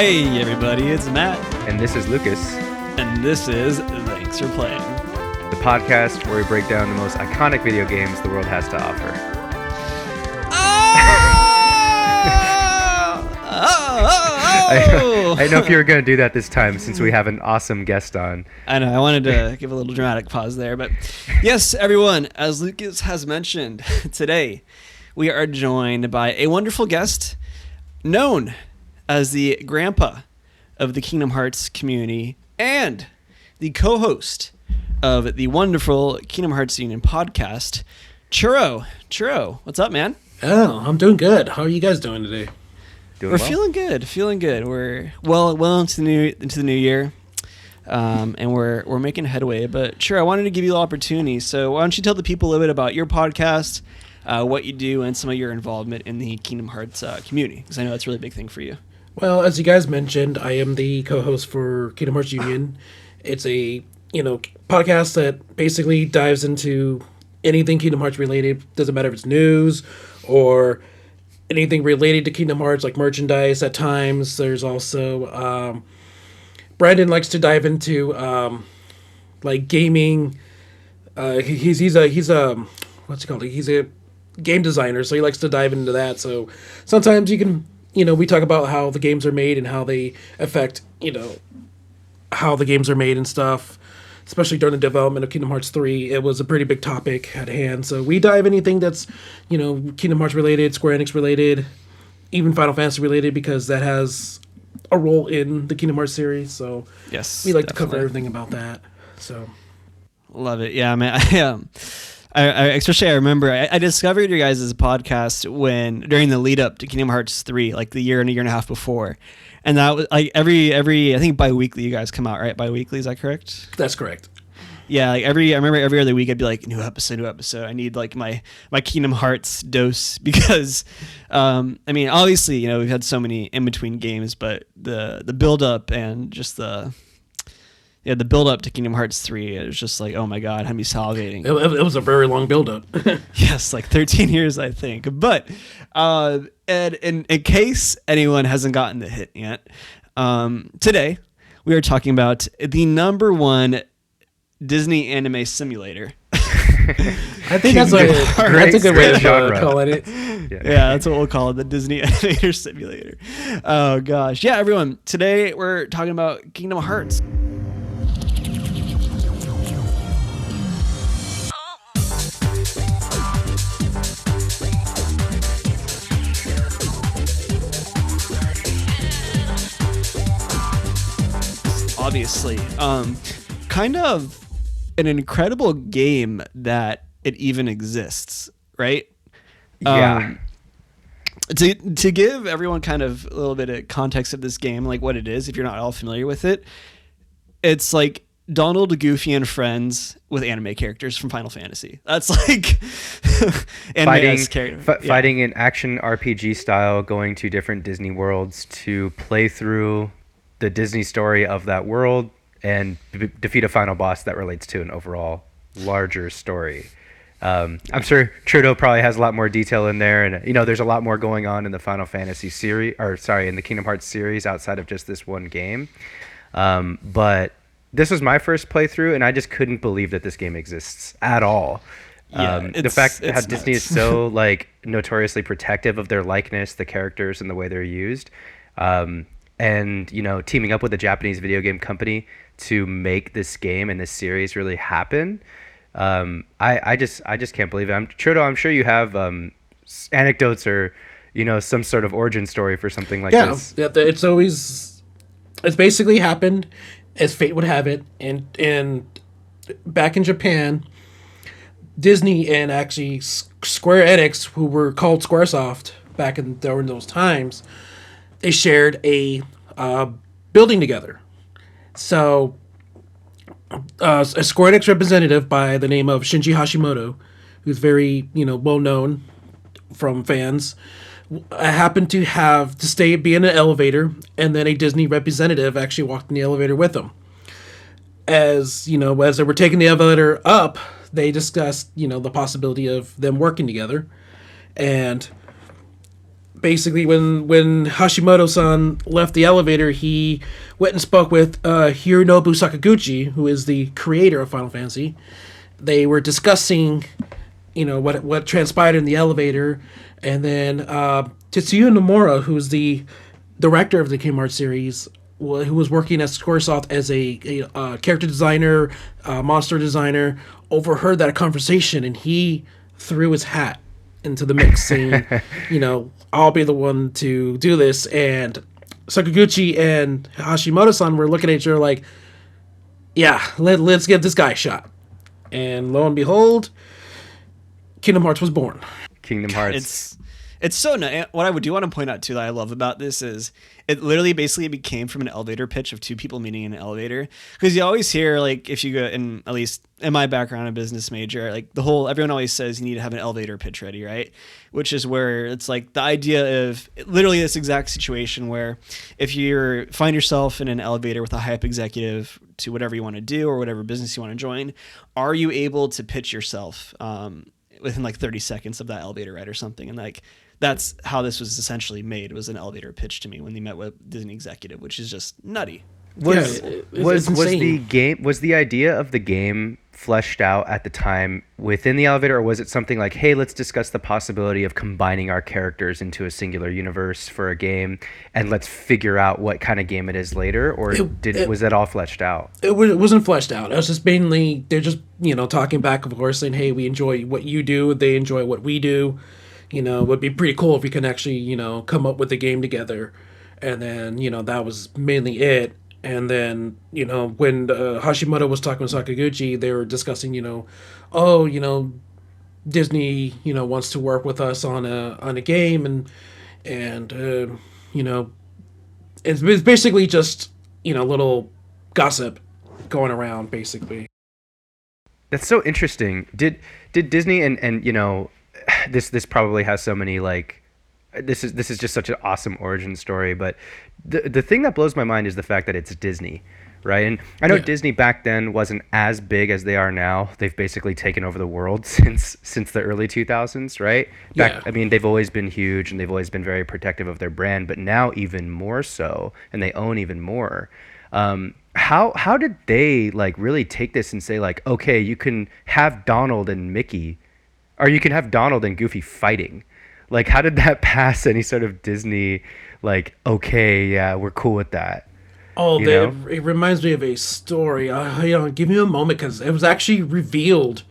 Hey, everybody, it's Matt, And this is Lucas, and this is Thanks for Playing. the podcast where we break down the most iconic video games the world has to offer. Ah! I, oh! I know if you were going to do that this time since we have an awesome guest on. I know, I wanted to give a little dramatic pause there, but yes, everyone, as Lucas has mentioned, today we are joined by a wonderful guest known as the grandpa of the Kingdom Hearts community and the co host of the wonderful Kingdom Hearts Union podcast, Churro. Churro, what's up, man? Oh, I'm doing good. How are you guys doing today? Doing We're well? feeling good, feeling good. We're well, well into the new into the new year, um, and we're we're making headway. But sure, I wanted to give you the opportunity. So why don't you tell the people a little bit about your podcast, uh, what you do, and some of your involvement in the Kingdom Hearts uh, community? Because I know that's a really big thing for you. Well, as you guys mentioned, I am the co-host for Kingdom Hearts Union. It's a you know podcast that basically dives into anything Kingdom Hearts related. Doesn't matter if it's news or anything related to Kingdom Hearts, like merchandise. At times, there's also um, Brandon likes to dive into um, like gaming. Uh, he- he's he's a he's a what's he called? He's a game designer, so he likes to dive into that. So sometimes you can you know we talk about how the games are made and how they affect you know how the games are made and stuff. Especially during the development of Kingdom Hearts 3, it was a pretty big topic at hand. So we dive anything that's, you know, Kingdom Hearts related, Square Enix related, even Final Fantasy related, because that has a role in the Kingdom Hearts series. So Yes, we like to cover everything about that. So Love it. Yeah, man. I, um, I, I especially I remember I, I discovered your guys' podcast when during the lead up to Kingdom Hearts three, like the year and a year and a half before, and that was like every every I think bi-weekly you guys come out right bi-weekly is that correct? that's correct. Yeah, like every I remember every other week I'd be like new episode, new episode. I need like my my Kingdom Hearts dose because, um, I mean obviously you know we've had so many in between games, but the the build up and just the yeah the build up to Kingdom Hearts three it was just like oh my god had me salivating. It, it was a very long build up. Yes, like 13 years, I think. But, uh, and in, in case anyone hasn't gotten the hit yet, um, today we are talking about the number one Disney anime simulator. I think that's a, that's a good way Great of genre. uh, calling it. Yeah. yeah, that's what we'll call it, the Disney Animator Simulator. Oh gosh, yeah, everyone. Today we're talking about Kingdom Hearts. Obviously, um, kind of an incredible game that it even exists, right? Yeah. Um, to to give everyone kind of a little bit of context of this game, like what it is, if you're not all familiar with it, it's like Donald, Goofy, and friends with anime characters from Final Fantasy. That's like fighting, anime character. fi- yeah. fighting in action RPG style, going to different Disney worlds to play through the Disney story of that world and b- defeat a final boss that relates to an overall larger story. Um, I'm sure Churro probably has a lot more detail in there, and you know, there's a lot more going on in the Final Fantasy series, or sorry, in the Kingdom Hearts series outside of just this one game. Um, but this was my first playthrough, and I just couldn't believe that this game exists at all. Yeah, um, the fact how Disney is so like notoriously protective of their likeness, the characters, and the way they're used, um, and you know, teaming up with a Japanese video game company to make this game and this series really happen. Um, I, I just I just can't believe it. I'm Churro. I'm sure you have um, anecdotes or you know some sort of origin story for something like yeah, this. yeah, it's always it's basically happened as fate would have it, and and back in Japan, Disney and actually Square Enix, who were called SquareSoft back in during those times, they shared a uh, building together. So, uh, a Square Enix representative by the name of Shinji Hashimoto, who's very you know well known from fans, happened to have to stay be in an elevator, and then a Disney representative actually walked in the elevator with them. As you know, as they were taking the elevator up, they discussed you know the possibility of them working together, and basically when when Hashimoto-san left the elevator, he went and spoke with uh, Hironobu Sakaguchi, who is the creator of Final Fantasy. They were discussing, you know, what what transpired in the elevator, and then uh, Tetsuya Nomura, who's the director of the Kingdom Hearts series, wh- who was working at Squaresoft as a, a uh, character designer, uh, monster designer, overheard that conversation, and he threw his hat into the mix, saying, "You know, I'll be the one to do this." And Sakaguchi and Hashimoto-san were looking at each other like, "Yeah, let, let's give this guy a shot." And lo and behold, Kingdom Hearts was born. Kingdom Hearts. It's it's so nice. What I do want to point out too that I love about this is it literally basically became from an elevator pitch of two people meeting in an elevator because you always hear like if you go in at least in my background a business major like the whole everyone always says you need to have an elevator pitch ready right which is where it's like the idea of literally this exact situation where if you find yourself in an elevator with a up executive to whatever you want to do or whatever business you want to join are you able to pitch yourself um, within like 30 seconds of that elevator ride or something and like that's how this was essentially made was an elevator pitch to me when they met with disney executive which is just nutty was Yeah, it- was was the game was the idea of the game fleshed out at the time within the elevator or was it something like hey let's discuss the possibility of combining our characters into a singular universe for a game and let's figure out what kind of game it is later or It- did it- was that all fleshed out it, wa- it wasn't fleshed out. It was just mainly they're just you know talking back and forth, saying, "Hey, we enjoy what you do. They enjoy what we do. You know, would be pretty cool if we can actually you know come up with a game together." And then you know that was mainly it. And then you know when uh, Hashimoto was talking with Sakaguchi, they were discussing you know, oh you know, Disney you know wants to work with us on a on a game and and uh, you know it's, it's basically just you know little gossip going around basically That's so interesting. Did did Disney and and you know this this probably has so many like this is this is just such an awesome origin story, but the the thing that blows my mind is the fact that it's Disney, right? And I know Yeah. Disney back then wasn't as big as they are now. They've basically taken over the world since since the early 2000s, right? Back Yeah. I mean, they've always been huge and they've always been very protective of their brand, but now even more so, and they own even more. Um, how how did they like really take this and say like, okay, you can have Donald and Mickey, or you can have Donald and Goofy fighting? Like, how did that pass any sort of Disney like, okay, yeah, we're cool with that? oh You they, know? it reminds me of a story uh, you know give me a moment because it was actually revealed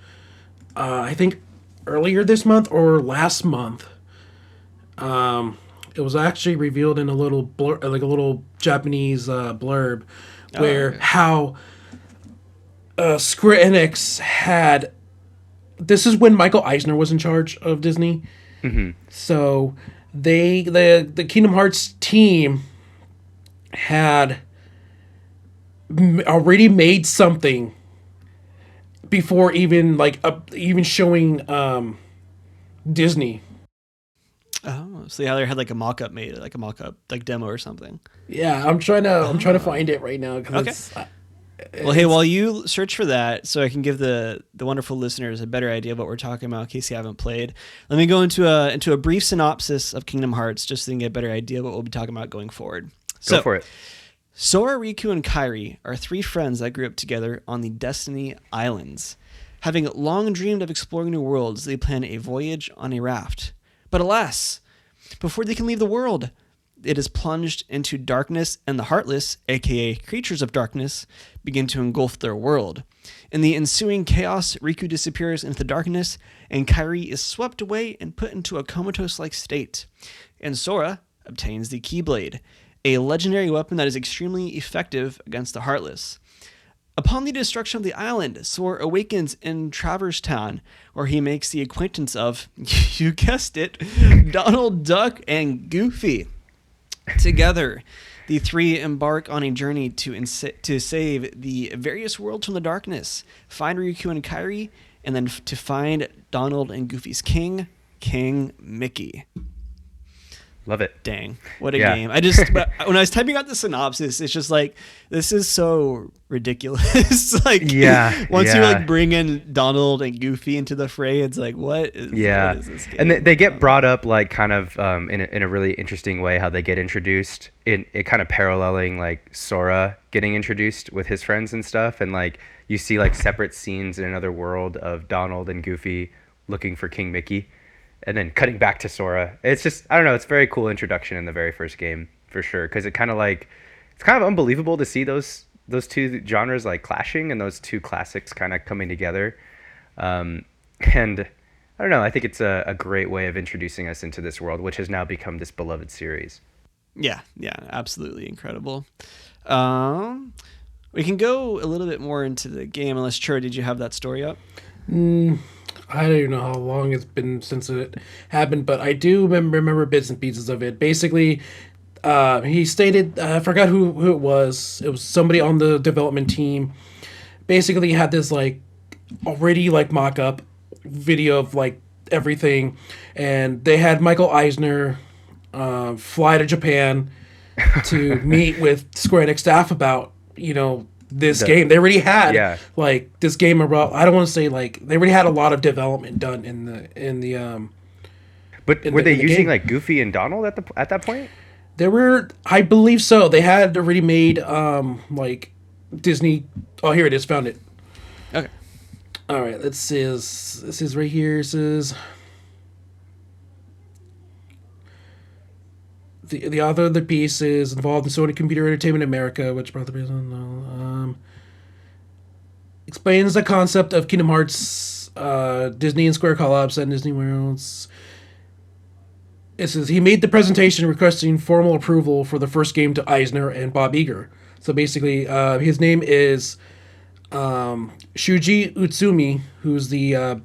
uh, i think earlier this month or last month um it was actually revealed in a little blur like a little japanese uh, blurb where okay. how uh, square enix had this is when michael eisner was in charge of disney So they the the Kingdom Hearts team had m- already made something before even like up, even showing um Disney. oh so yeah they had like a mock-up made like a mock-up like demo or something Yeah, I'm trying to I'm trying to find it right now Okay. Well hey while you search for that so i can give the the wonderful listeners a better idea of what we're talking about in case you haven't played let me go into a into a brief synopsis of kingdom hearts just so you can get a better idea of what we'll be talking about going forward Go so for it. Sora, Riku, and Kairi are three friends that grew up together on the Destiny Islands. Having long dreamed of exploring new worlds, they plan a voyage on a raft. But alas, before they can leave the world, it is plunged into darkness, and the Heartless, aka creatures of darkness, begin to engulf their world. In the ensuing chaos, Riku disappears into the darkness, and Kairi is swept away and put into a comatose like state. And Sora obtains the Keyblade, a legendary weapon that is extremely effective against the Heartless. Upon the destruction of the island, Sora awakens in Traverse Town, where he makes the acquaintance of, you guessed it, Donald Duck and Goofy. Together, the three embark on a journey to ins- to save the various worlds from the darkness, find Riku and Kairi, and then f- to find Donald and Goofy's king, King Mickey. Love it. Dang, what a Yeah. game! I just when I was typing out the synopsis, it's just like this is so ridiculous. like, Yeah, once you yeah. like bring in Donald and Goofy into the fray, it's like, what is? Yeah, what is this game? and they, they get brought up like kind of um, in a, in a really interesting way how they get introduced. In it kind of paralleling like Sora getting introduced with his friends and stuff, and like you see like separate scenes in another world of Donald and Goofy looking for King Mickey, and then cutting back to Sora. It's just I don't know. It's a very cool introduction in the very first game for sure because it kind of like it's kind of unbelievable to see those those two genres like clashing and those two classics kind of coming together. Um, and I don't know. I think it's a, a great way of introducing us into this world, which has now become this beloved series. Yeah, yeah, absolutely incredible. Um, we can go a little bit more into the game. Unless Chur, did you have that story up? I don't even know how long it's been since it happened, but I do remember, remember bits and pieces of it. Basically, uh, he stated, I forgot who, who it was. It was somebody on the development team. Basically, had this like already like mock up video of like everything, and they had Michael Eisner uh, fly to Japan to meet with Square Enix staff about you know this The- game. They already had Yeah. like this game about. I don't want to say like they already had a lot of development done in the in the um. But were the- they the using game. like Goofy and Donald at the at that point? There were, I believe so. They had already made um like Disney. Oh, here it is. Found it. Okay. All right. Let's see this says this is right here. It says the the author of the piece is involved in Sony Computer Entertainment America, which brought the business. Um, explains the concept of Kingdom Hearts, uh, Disney and Square and Disney Worlds. It says he made the presentation requesting formal approval for the first game to Eisner and Bob Iger. So basically, uh, his name is um, Shuji Utsumi, who's the uh,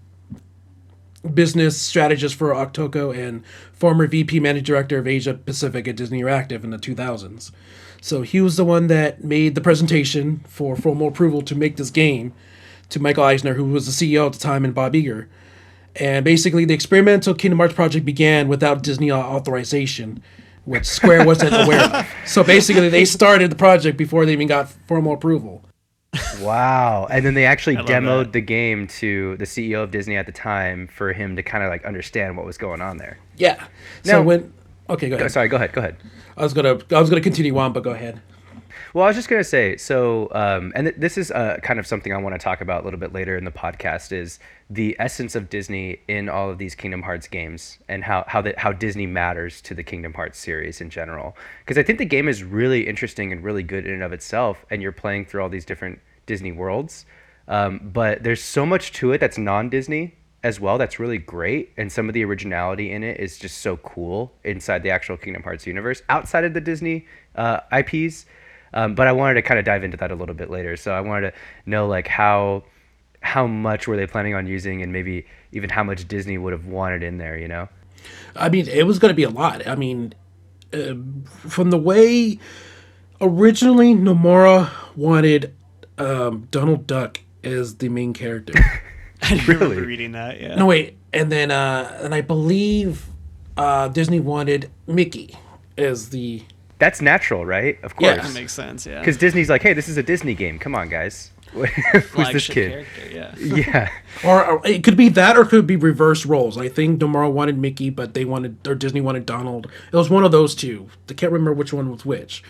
business strategist for Octoco and former VP Managing Director of Asia Pacific at Disney Interactive in the 2000s. So he was the one that made the presentation for formal approval to make this game to Michael Eisner, who was the CEO at the time, and Bob Iger. And basically, the experimental Kingdom Hearts project began without Disney authorization, which Square wasn't aware of. So basically, they started the project before they even got formal approval. Wow! And then they actually demoed that. the game to the CEO of Disney at the time for him to kind of like understand what was going on there. Yeah. Now- So when okay, go ahead. sorry, go ahead. Go ahead. I was gonna I was gonna continue on, but go ahead. Well, I was just gonna say, so, um, and th- this is uh, kind of something I want to talk about a little bit later in the podcast is the essence of Disney in all of these Kingdom Hearts games and how how that how Disney matters to the Kingdom Hearts series in general. Because I think the game is really interesting and really good in and of itself, and you're playing through all these different Disney worlds. Um, but there's so much to it that's non-Disney as well. That's really great, and some of the originality in it is just so cool inside the actual Kingdom Hearts universe, outside of the Disney uh, IPs. Um, but I wanted to kind of dive into that a little bit later. So I wanted to know like how how much were they planning on using, and maybe even how much Disney would have wanted in there. You know? I mean, it was gonna be a lot. I mean, uh, from the way originally Nomura wanted um, Donald Duck as the main character. I Really? remember reading that. Yeah. no, wait, and then uh, and I believe uh, Disney wanted Mickey as the That's natural, right? Of course. Yeah. that makes sense. Yeah. Because Disney's like, hey, this is a Disney game. Come on, guys. Who's this kid? character. Yeah. Yeah. Or, or it could be that, or it could be reverse roles. I think Nomura wanted Mickey, but they wanted, or Disney wanted Donald. It was one of those two. I can't remember which one was which.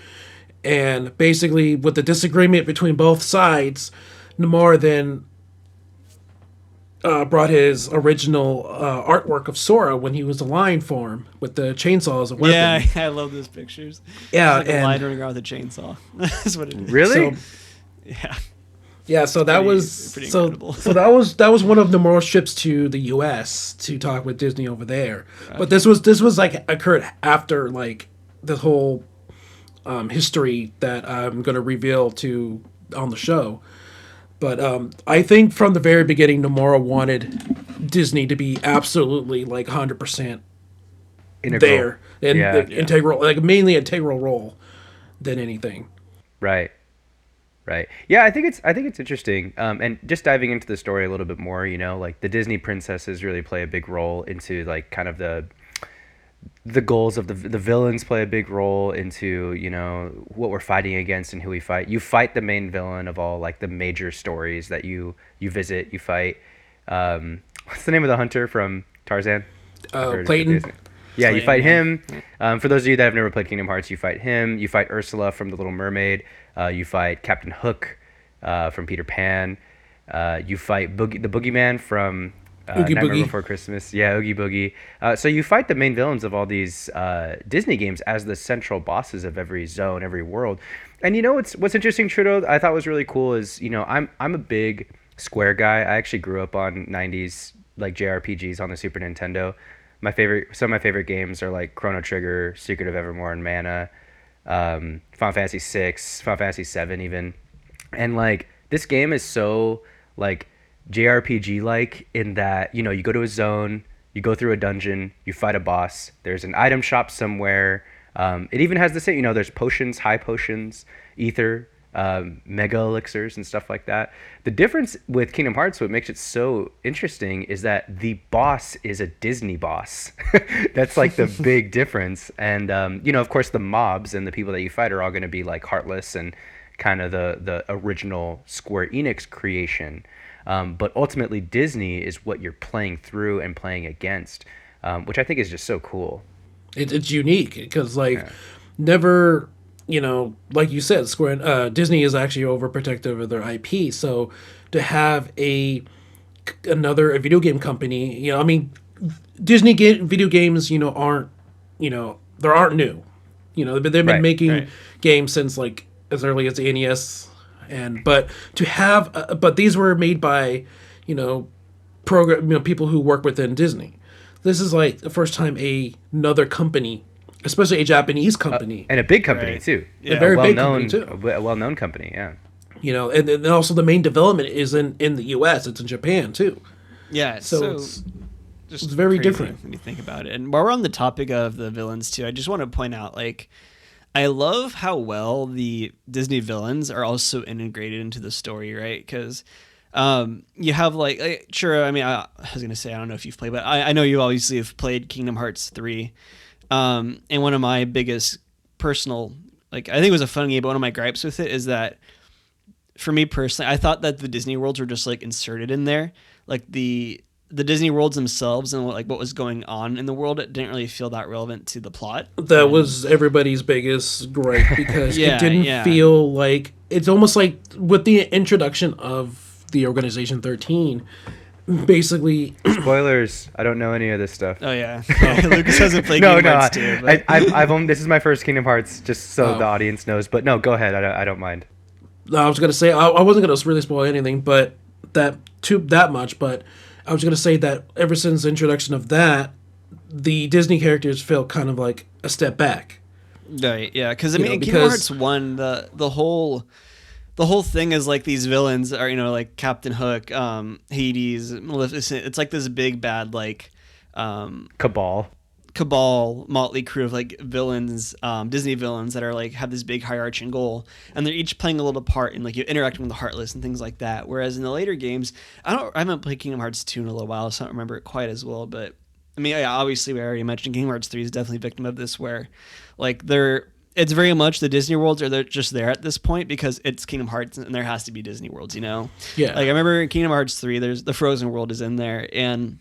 And basically, with the disagreement between both sides, Nomura then uh, brought his original uh, artwork of Sora when he was a lion form with the chainsaw as a weapon. Yeah, I love those pictures. Yeah, It's like a and- lion running around with a chainsaw. That's what it is. Really? So- Yeah. Yeah, so that pretty- was pretty so, incredible. so that was that was one of Nomura's trips to the U.S. to talk with Disney over there. But this was this was like occurred after like the whole um, history that I'm going to reveal to on the show. But um, I think from the very beginning, Nomura wanted Disney to be absolutely like 100 percent Integral. there and Yeah. the integral, like mainly integral role than anything. Right. Right. Yeah, I think it's I think it's interesting. Um, and just diving into the story a little bit more, you know, like the Disney princesses really play a big role into like kind of the the goals of the the villains play a big role into you know what we're fighting against and who we fight. You fight the main villain of all like the major stories that you you visit. You fight. Um, what's the name of the hunter from Tarzan? Uh, I've heard of Clayton. Yeah, you fight him. Um, for those of you that have never played Kingdom Hearts, you fight him. You fight Ursula from The Little Mermaid. Uh, you fight Captain Hook uh, from Peter Pan. Uh, you fight Boogie, the Boogeyman from uh, Oogie Nightmare Boogie. Before Christmas. Yeah, Oogie Boogie. Uh, so you fight the main villains of all these uh, Disney games as the central bosses of every zone, every world. And you know what's what's interesting, Churro? I thought was really cool is you know I'm I'm a big Square guy. I actually grew up on '90s like JRPGs on the Super Nintendo. My favorite, some of my favorite games are like Chrono Trigger, Secret of Evermore, and Mana, um, Final Fantasy Six, Final Fantasy Seven, even. And like this game is so like JRPG like in that you know you go to a zone, you go through a dungeon, you fight a boss. There's an item shop somewhere. Um, it even has the same you know there's potions, high potions, ether, um, mega elixirs and stuff like that. The difference with Kingdom Hearts, what makes it so interesting, is that the boss is a Disney boss. That's like the big difference. And um, you know, of course, the mobs and the people that you fight are all going to be like heartless and kind of the the original Square Enix creation. Um, but ultimately, Disney is what you're playing through and playing against, um, which I think is just so cool. It, it's unique because like never you know like you said square uh, disney is actually overprotective of their ip so to have a another a video game company you know i mean disney video games you know aren't you know they aren't new you know they've been, they've been Right, making right. games since like as early as the nes and but to have uh, but these were made by you know program you know people who work within disney this is like the first time a another company especially a japanese company And a big company Right. too. Yeah. A very big well-known, company, too. A well-known company. Yeah. you know and, and also the main development is in in the us it's in japan too Yeah, so, so, it's, just it's very different. when you think about it. And while we're on the topic of the villains too, I just want to point out like I love how well the Disney villains are also integrated into the story, right? Because um, you have like, like, sure, I mean, I, I was gonna say I don't know if you've played, but I, I know you obviously have played Kingdom Hearts three, um, and one of my biggest personal like I think it was a fun game, but one of my gripes with it is that for me personally, I thought that the Disney worlds were just like inserted in there, like the the Disney worlds themselves and what, like what was going on in the world. It didn't really feel that relevant to the plot. that um, was everybody's biggest gripe because Yeah, it didn't yeah. feel like it's almost like with the introduction of the organization 13 basically Spoilers. I don't know any of this stuff. Oh yeah, Lucas hasn't played no, Kingdom no. Hearts too. I, But I, I've, I've only, this is my first Kingdom Hearts, just so Oh. the audience knows. But no, go ahead. I don't, I don't mind. I was gonna say I, I wasn't gonna really spoil anything, but that too that much. But I was gonna say that ever since the introduction of that, the Disney characters felt kind of like a step back. Right, yeah, because I You mean, know, in Kingdom because- Hearts one, the the whole the whole thing is like these villains are you know like Captain Hook, um, Hades, Maleficent. It's like this big bad like um, Cabal. Cabal motley crew of like villains um, disney villains that are like have this big high-arching goal and they're each playing a little part in like you interacting with the heartless and things like that whereas in the later games i don't i haven't played kingdom hearts 2 in a little while so i don't remember it quite as well but i mean yeah, obviously we already mentioned kingdom hearts 3 is definitely a victim of this where like they're it's very much the disney worlds are they're just there at this point because it's kingdom hearts and there has to be disney worlds you know Yeah. like i remember in kingdom hearts 3 there's the frozen world is in there and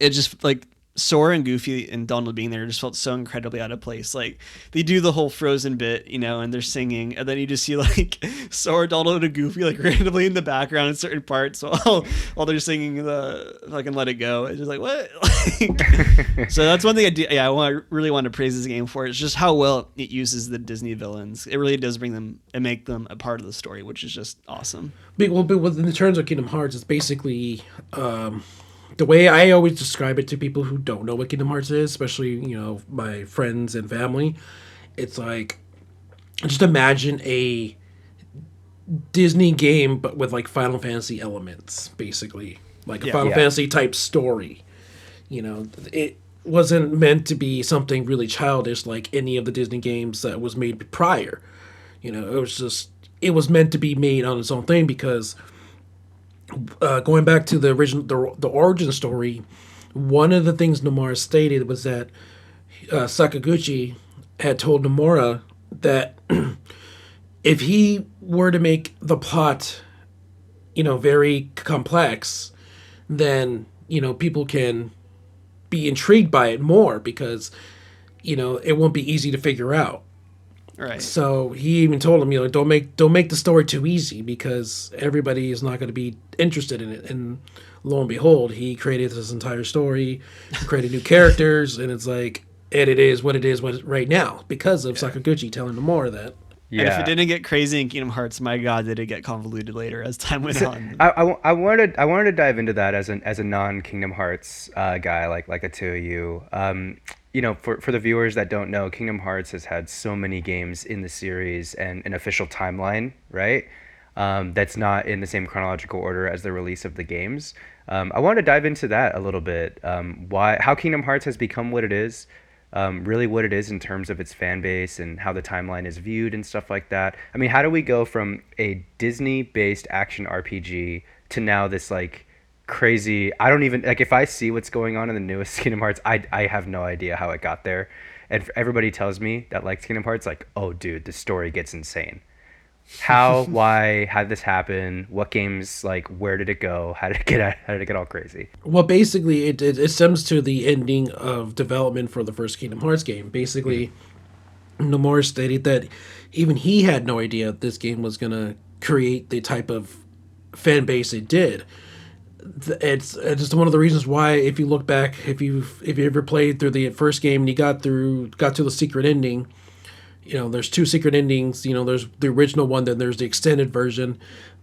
it just like Sora and Goofy and Donald being there just felt so incredibly out of place. Like they do the whole Frozen bit, you know, and they're singing, and then you just see like Sora, Donald, and Goofy like randomly in the background in certain parts while while they're singing the fucking Let It Go. It's just like what? Like, so that's one thing I do. Yeah, I want really want to praise this game for. It's just how well it uses the Disney villains. It really does bring them and make them a part of the story, which is just awesome. But, well, but in the terms of Kingdom Hearts, it's basically um, the way I always describe it to people who don't know what Kingdom Hearts is, especially you know my friends and family. It's like just imagine a Disney game, but with like Final Fantasy elements, basically like a Yeah. Final Yeah. Fantasy type story. You know, it wasn't meant to be something really childish like any of the Disney games that was made prior. You know, it was just it was meant to be made on its own thing because uh, going back to the original the, the origin story, one of the things Nomar stated was that uh, Sakaguchi had told Nomura that if he were to make the plot, you know, very complex, then you know people can be intrigued by it more because you know it won't be easy to figure out. Right. So he even told him, you know, don't make don't make the story too easy because everybody is not going to be interested in it. And lo and behold, he created this entire story, created new characters, and it's like, and it is what it is what right now because of Sakaguchi telling him more of that. Yeah. And if it didn't get crazy in Kingdom Hearts, my God, did it get convoluted later as time went on. I, I, I wanted I wanted to dive into that as an as a non Kingdom Hearts uh, guy like like the two of you. Um, you know, for for the viewers that don't know, Kingdom Hearts has had so many games in the series and an official timeline, right? Um, that's not in the same chronological order as the release of the games. Um, I want to dive into that a little bit. Um, why how Kingdom Hearts has become what it is. Um, really what it is in terms of its fan base and how the timeline is viewed and stuff like that. I mean, how do we go from a Disney based action RPG to now this like crazy I don't even like if I see what's going on in the newest Kingdom Hearts, I I have no idea how it got there. And everybody tells me that likes Kingdom Hearts like, "Oh dude, the story gets insane." How, why, how did this happen? What games like where did it go? How did it get how did it get all crazy? Well, basically, it, it, it stems to the ending of development for the first Kingdom Hearts game. Basically, hmm. Nomura stated that even he had no idea this game was going to create the type of fan base it did. It's, it's just one of the reasons why, if you look back, if you if you ever played through the first game and you got through got to the secret ending, you know there's two secret endings you know there's the original one then there's the extended version.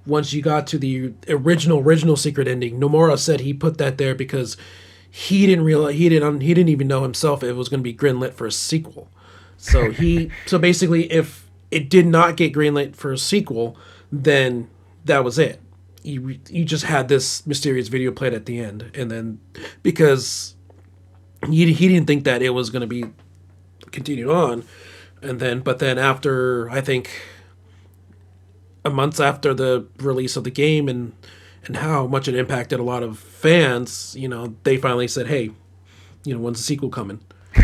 Once you got to the original original secret ending nomura said he put that there because he didn't realize he didn't he didn't even know himself it was going to be greenlit for a sequel. So he so basically if it did not get greenlit for a sequel then that was it you you just had this mysterious video played at the end and then because he, he didn't think that it was going to be continued on and then but then after i think a month after the release of the game and and how much it impacted a lot of fans you know they finally said hey you know when's the sequel coming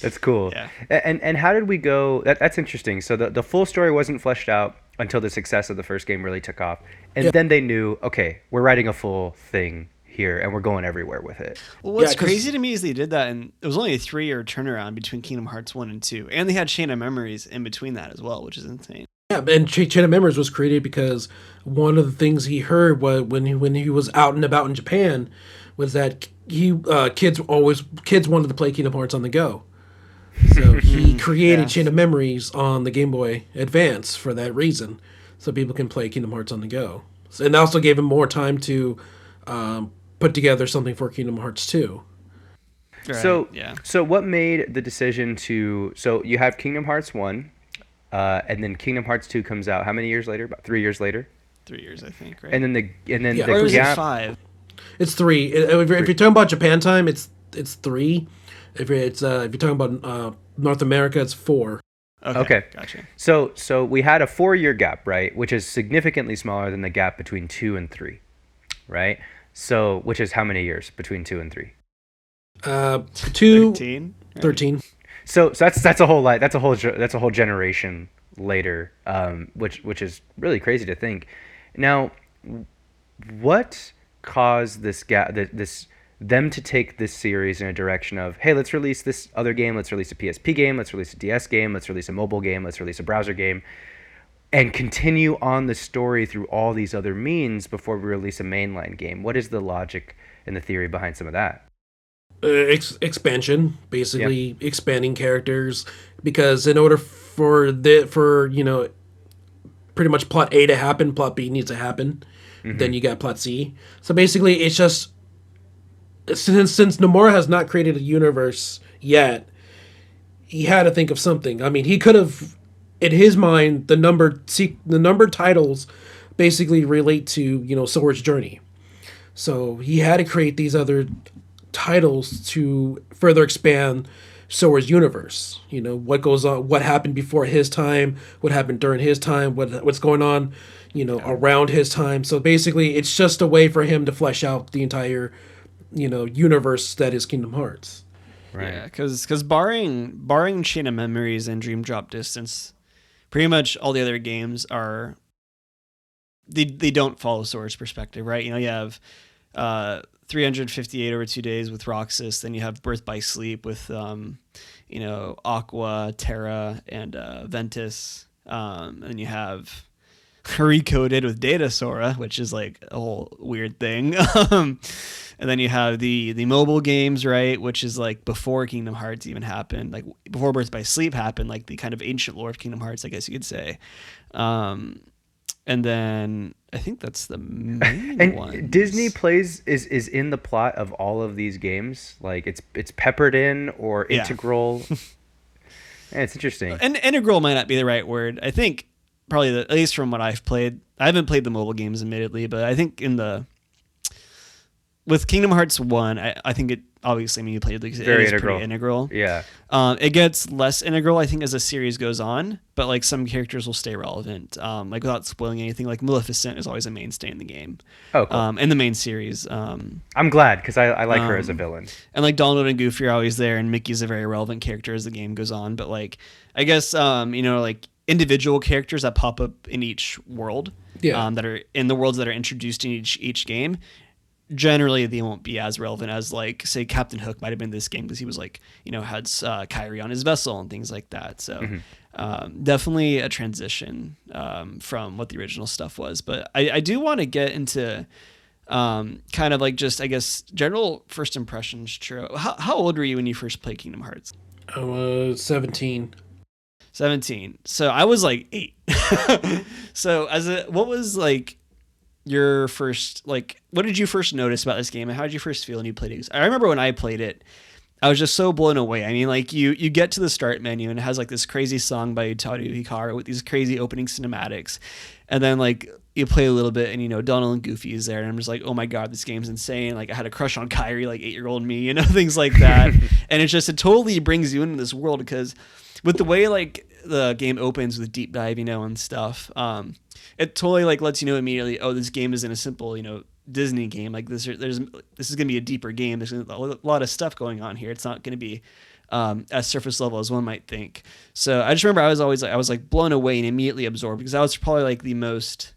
That's cool. Yeah. And and how did we go? That, that's interesting. So the, the full story wasn't fleshed out until the success of the first game really took off, and Yeah. then they knew, okay, we're writing a full thing here, and we're going everywhere with it. Well, what's Yeah, 'cause- crazy to me is they did that, and it was only a three-year turnaround between Kingdom Hearts one and two, and they had Chain of Memories in between that as well, which is insane. yeah and Ch- chain of memories was created because one of the things he heard was when he when he was out and about in japan was that he uh, kids always kids wanted to play kingdom hearts on the go so he created Yeah. chain of memories on the game boy advance for that reason so people can play kingdom hearts on the go So- and also gave him more time to um, put together something for kingdom hearts 2 So yeah, So what made the decision to? So you have Kingdom Hearts one, uh, and then Kingdom Hearts two comes out. How many years later? About three years later. three years I think, right? And then the and then Yeah. or the was it five? it's three if if you're talking about japan time it's it's three if you're, it's uh, if you're talking about uh, north america it's four Okay, Okay. gotcha. So so we had a four year gap, right? Which is significantly smaller than the gap between two and three, right? So which is how many years between two and three? uh, two, Thirteen. right? 13 So, so that's that's a whole like that's a whole that's a whole generation later, um, which which is really crazy to think. Now, what caused this gap? This them to take this series in a direction of hey, let's release this other game, let's release a PSP game, let's release a DS game, let's release a mobile game, let's release a browser game, and continue on the story through all these other means before we release a mainline game. What is the logic and the theory behind some of that? uh, ex- expansion basically expanding characters because in order for the for you know pretty much plot a to happen plot b needs to happen then you got plot c so basically it's just since since nomura has not created a universe yet he had to think of something i mean he could have in his mind the number se- the number titles basically relate to you know Sora's journey so he had to create these other titles to further expand Sora's universe. You know what goes on, what happened before his time, what happened during his time, what what's going on, you know, around his time. So basically, it's just a way for him to flesh out the entire, you know, universe that is Kingdom Hearts. Right. Yeah, because because barring barring Chain of Memories and Dream Drop Distance, pretty much all the other games are they they don't follow Sora's perspective, right? You know, you have uh, 358 over two days with Roxas, then you have Birth by Sleep with um, you know Aqua, Terra, and uh, Ventus, um, and you have recoded with Data Sora, which is like a whole weird thing. um, and then you have the the mobile games, right, which is like before Kingdom Hearts even happened, like before Birth by Sleep happened, like the kind of ancient lore of Kingdom Hearts, I guess you could say. Um, and then I think that's the main And one. Disney plays is is in the plot of all of these games. Like it's it's peppered in or Yeah. integral. yeah, it's interesting. and integral might not be the right word. I think probably the, at least from what I've played. I haven't played the mobile games, admittedly, but I think in the with Kingdom Hearts one, I, I think it obviously. I mean, you played like it Very integral. pretty integral. Yeah. Um, it gets less integral, I think, as the series goes on, but like some characters will stay relevant. Um, like without spoiling anything, like Maleficent is always a mainstay in the game, Oh, cool. um, in the main series. Um, I'm glad because I, I like her as a um, villain. and like Donald and Goofy are always there, and Mickey's a very relevant character as the game goes on. But like, I guess um, you know, like individual characters that pop up in each world, Yeah. um, that are in the worlds that are introduced in each each game. Generally, they won't be as relevant as like say Captain Hook might have been this game because he was like you know had uh, Kairi on his vessel and things like that. So um, definitely a transition um, from what the original stuff was. But I, I do want to get into um, kind of like just I guess general first impressions. True. How, how old were you when you first played Kingdom Hearts? I was 17. 17. So I was like 8. so as a what was like your first like what did you first notice about this game and how did you first feel when you played it? I remember when I played it I was just so blown away. I mean, like you you get to the start menu and it has like this crazy song by Utada Hikaru with these crazy opening cinematics, and then like you play a little bit and you know Donald and Goofy is there and I'm just like, oh my god, this game's insane. Like I had a crush on Kairi, like eight year old me, you know things like that, and it's just it totally brings you into this world because with the way like the game opens with deep dive, you know, and stuff, um, it totally like lets you know immediately, oh, this game isn't a simple, you know, Disney game. Like this, there's this is gonna be a deeper game. There's a lot of stuff going on here. It's not gonna be um, as surface level as one might think. So I just remember I was always like I was like blown away and immediately absorbed because that was probably like the most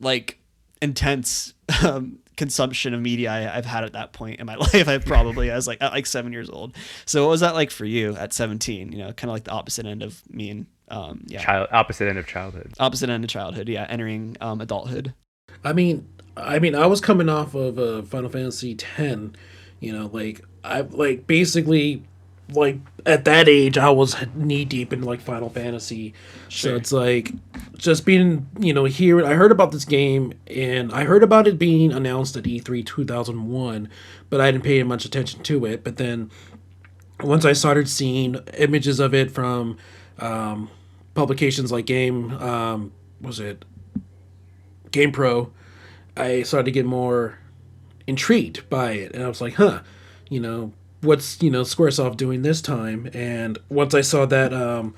like intense um, consumption of media I, I've had at that point in my life. I probably I was like at like seven years old. So what was that like for you at 17? You know, kind of like the opposite end of me and um, yeah, Child opposite end of childhood. opposite end of childhood. Yeah, entering um, adulthood. I mean, I mean, I was coming off of uh, Final Fantasy X. You know, like I like basically like at that age I was knee deep in like Final Fantasy. So it's like just being you know here. I heard about this game and I heard about it being announced at E E3 2001, but I didn't pay much attention to it. But then once I started seeing images of it from um, publications like Game, um, was it Game Pro, I started to get more intrigued by it, and I was like, huh, you know, what's you know SquareSoft doing this time? And once I saw that um,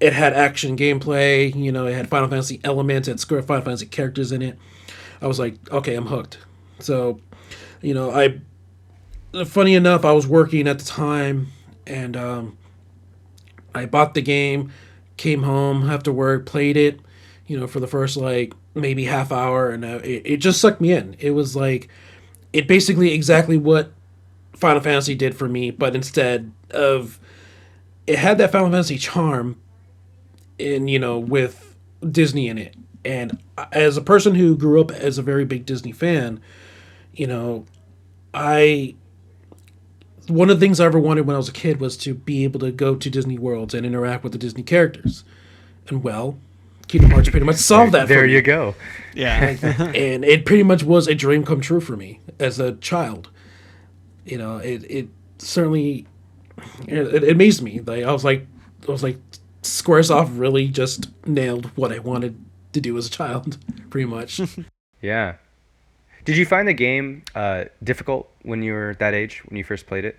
it had action gameplay, you know, it had Final Fantasy elements, it had Square Final Fantasy characters in it, I was like, okay, I'm hooked. So, you know, I funny enough, I was working at the time, and um, I bought the game, came home after work, played it, you know, for the first like maybe half hour, and uh, it, it just sucked me in. It was like, it basically exactly what Final Fantasy did for me, but instead of, it had that Final Fantasy charm, in you know with Disney in it, and as a person who grew up as a very big Disney fan, you know, I one of the things I ever wanted when I was a kid was to be able to go to Disney worlds and interact with the Disney characters. And well, Kingdom Hearts pretty much solved that. There for you me. go. Yeah. and it pretty much was a dream come true for me as a child. You know, it it certainly it, it amazed me. Like I was like I was like SquareSoft really just nailed what I wanted to do as a child, pretty much. Yeah. Did you find the game uh, difficult when you were that age when you first played it?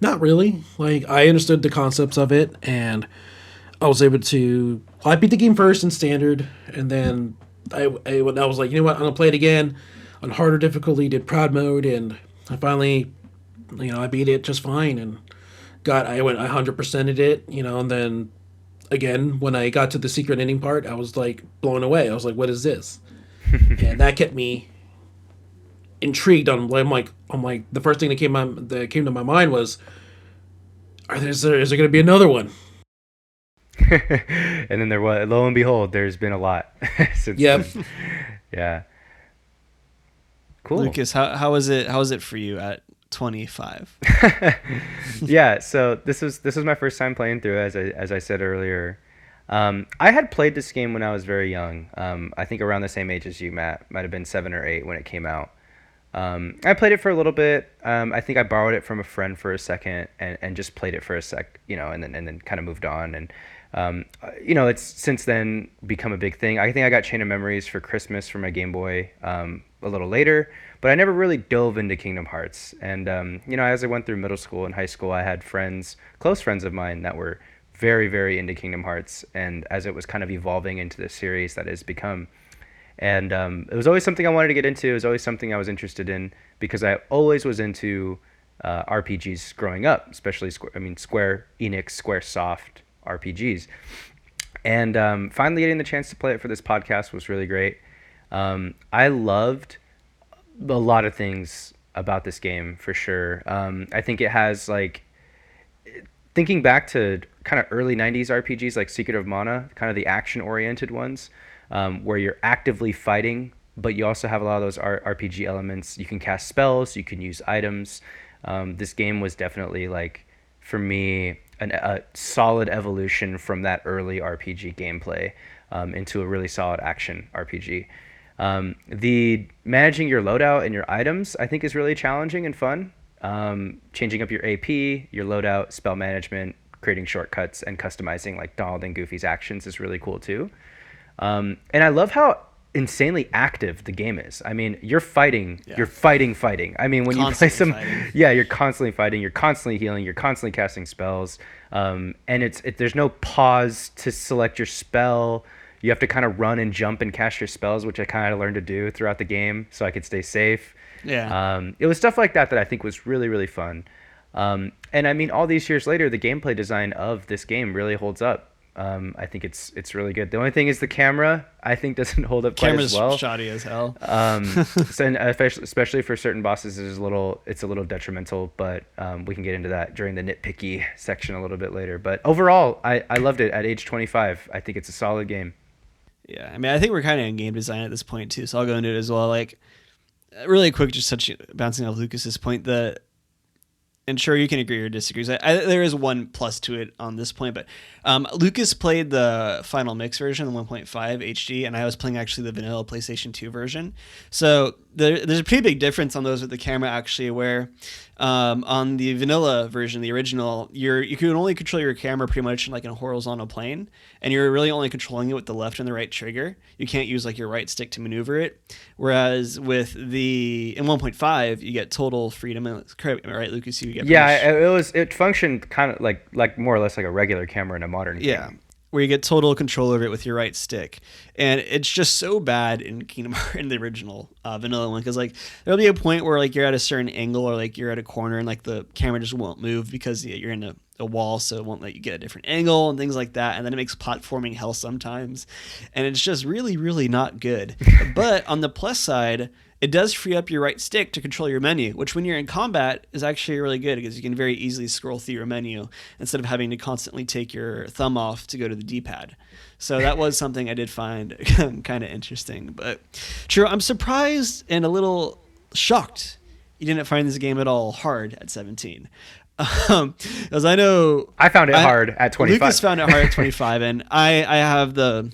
Not really. Like I understood the concepts of it, and I was able to. Well, I beat the game first in standard, and then I, I I was like, you know what, I'm gonna play it again on harder difficulty. Did proud mode, and I finally you know, I beat it just fine, and got I went I hundred percented it, you know, and then again when I got to the secret ending part, I was like blown away. I was like, what is this? and that kept me intrigued. On I'm like I'm like the first thing that came my that came to my mind was, are there is there, is there going to be another one? and then there was lo and behold, there's been a lot since. Yep. then. Yeah. Cool. Lucas, how how was it? How was it for you at 25? yeah, so this was this was my first time playing through, as I as I said earlier. Um, I had played this game when I was very young. Um, I think around the same age as you, Matt. Might have been seven or eight when it came out. Um, I played it for a little bit. Um, I think I borrowed it from a friend for a second and, and just played it for a sec, you know, and then and then kind of moved on. And um, uh, you know, it's since then become a big thing. I think I got Chain of Memories for Christmas for my Game Boy um, a little later, but I never really dove into Kingdom Hearts. And um, you know, as I went through middle school and high school, I had friends, close friends of mine, that were very, very into Kingdom Hearts. And as it was kind of evolving into the series that has become, and um, it was always something I wanted to get into. It was always something I was interested in because I always was into uh, RPGs growing up, especially Square, I mean Square Enix, Square Soft RPGs. And um, finally getting the chance to play it for this podcast was really great. Um, I loved a lot of things about this game for sure. Um, I think it has like thinking back to kind of early 90s RPGs like Secret of Mana, kind of the action oriented ones, um, where you're actively fighting, but you also have a lot of those R- RPG elements. You can cast spells, you can use items. Um, this game was definitely like, for me, an, a solid evolution from that early RPG gameplay um, into a really solid action RPG. Um, the managing your loadout and your items, I think, is really challenging and fun. Um, changing up your AP, your loadout, spell management, creating shortcuts, and customizing like Donald and Goofy's actions is really cool too. Um, and I love how insanely active the game is. I mean, you're fighting, Yeah. you're fighting, fighting. I mean, when you play some, fighting. yeah, you're constantly fighting, you're constantly healing, you're constantly casting spells, um, and it's it, there's no pause to select your spell. You have to kind of run and jump and cast your spells, which I kind of learned to do throughout the game, so I could stay safe. Yeah. Um, it was stuff like that that I think was really really fun. Um, and I mean, all these years later, the gameplay design of this game really holds up. Um, I think it's it's really good. The only thing is the camera. I think doesn't hold up quite Camera's as well. shoddy as hell. Um, so and especially, especially for certain bosses, it's a little it's a little detrimental. But um, we can get into that during the nitpicky section a little bit later. But overall, I, I loved it at age 25. I think it's a solid game. Yeah, I mean, I think we're kind of in game design at this point too, so I'll go into it as well. Like, uh, really quick, just touching bouncing off Lucas's point. The and sure you can agree or disagree. I, I, there is one plus to it on this point, but um, Lucas played the final mix version, the 1.5 HD, and I was playing actually the vanilla PlayStation 2 version. So there, there's a pretty big difference on those with the camera actually, where um, on the vanilla version, the original, you're you can only control your camera pretty much like in a horizontal plane, and you're really only controlling it with the left and the right trigger. You can't use like your right stick to maneuver it. Whereas with the in 1.5, you get total freedom. and- Correct, right, Lucas? You get Yeah, it, it was it functioned kind of like like more or less like a regular camera in a modern Yeah. game. Where you get total control over it with your right stick, and it's just so bad in Kingdom Hearts in the original uh, vanilla one because like there'll be a point where like you're at a certain angle or like you're at a corner and like the camera just won't move because you're in a, a wall, so it won't let you get a different angle and things like that, and then it makes platforming hell sometimes, and it's just really really not good. but on the plus side, it does free up your right stick to control your menu, which when you're in combat is actually really good because you can very easily scroll through your menu instead of having to constantly take your thumb off to go to the D-pad. So that was something I did find kind of interesting. But true, I'm surprised and a little shocked you didn't find this game at all hard at 17. Um, as I know, I found it I- hard at 25. Lucas found it hard at 25, and I I have the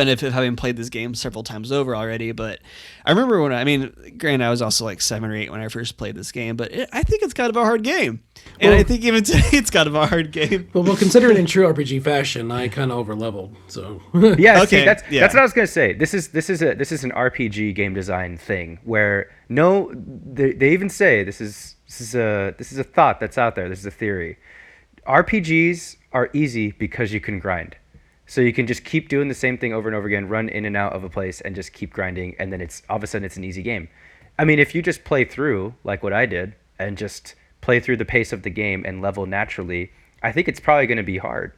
benefit of having played this game several times over already. But I remember when I, I mean, granted, I was also like seven or eight when I first played this game, but it, I think it's kind of a hard game, and I think even today it's kind of a hard game. But well, considering in true RPG fashion, I kind of over leveled. So Yeah, see, Okay, that's yeah. that's what I was gonna say. This is this is a this is an RPG game design thing where no, they, they even say this is this is a this is a thought that's out there. This is a theory. RPGs are easy because you can grind. So you can just keep doing the same thing over and over again, run in and out of a place, and just keep grinding, and then it's all of a sudden it's an easy game. I mean, if you just play through like what I did and just play through the pace of the game and level naturally, I think it's probably going to be hard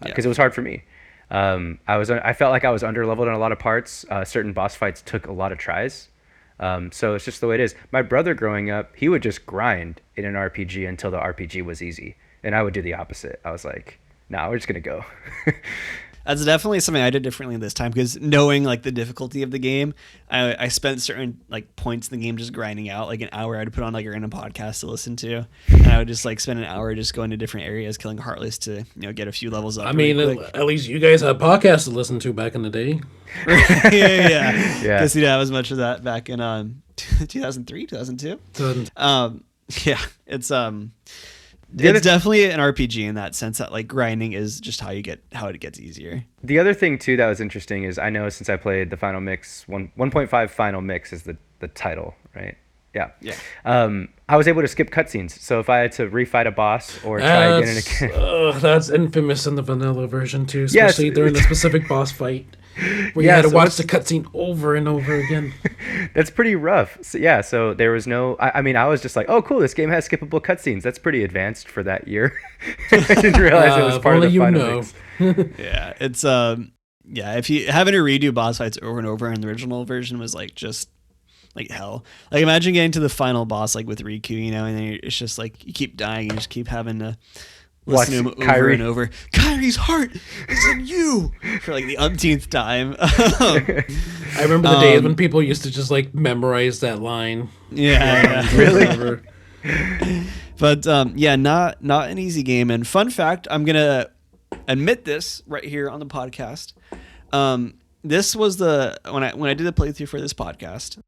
because Yeah. it was hard for me. Um, I was I felt like I was under leveled in a lot of parts. Uh, certain boss fights took a lot of tries. Um, so it's just the way it is. My brother growing up, he would just grind in an RPG until the RPG was easy, and I would do the opposite. I was like, "Nah, we're just gonna go." That's definitely something I did differently this time because knowing like the difficulty of the game, I, I spent certain like points in the game just grinding out. Like an hour, I'd put on like a random podcast to listen to, and I would just like spend an hour just going to different areas, killing heartless to you know get a few levels up. I mean, really at, at least you guys had podcasts to listen to back in the day. quick. yeah, yeah, yeah. Yeah. Guess you didn't have as much of that back in um 2003, 2002. So, Um, yeah, it's um, The other- it's definitely an RPG in that sense that like grinding is just how you get how it gets easier. The other thing too that was interesting is I know since I played the final mix one one point five final mix is the the title right yeah Yeah. um I was able to skip cutscenes so if I had to refight a boss or try again and that's, again uh, that's infamous in the vanilla version too, Yes. especially during the specific boss fight where you Yeah, had to watch the cutscene over and over again. that's pretty rough so, yeah so there was no I, I mean I was just like oh cool this game has skippable cutscenes that's pretty advanced for that year I didn't realize it Uh, was if part of the you final know. Yeah, it's um yeah, if you having to redo boss fights over and over in the original version was like just like hell. Like imagine getting to the final boss like with Riku, you know, and then it's just like you keep dying and you just keep having to Watch listen to him over Kairi. and over. Kairi's heart is in you for like the umpteenth time. I remember the days Um, when people used to just like memorize that line. yeah, yeah. really? But um, yeah, not not an easy game. And fun fact, I'm gonna admit this right here on the podcast. Um, this was the when I when I did the playthrough for this podcast.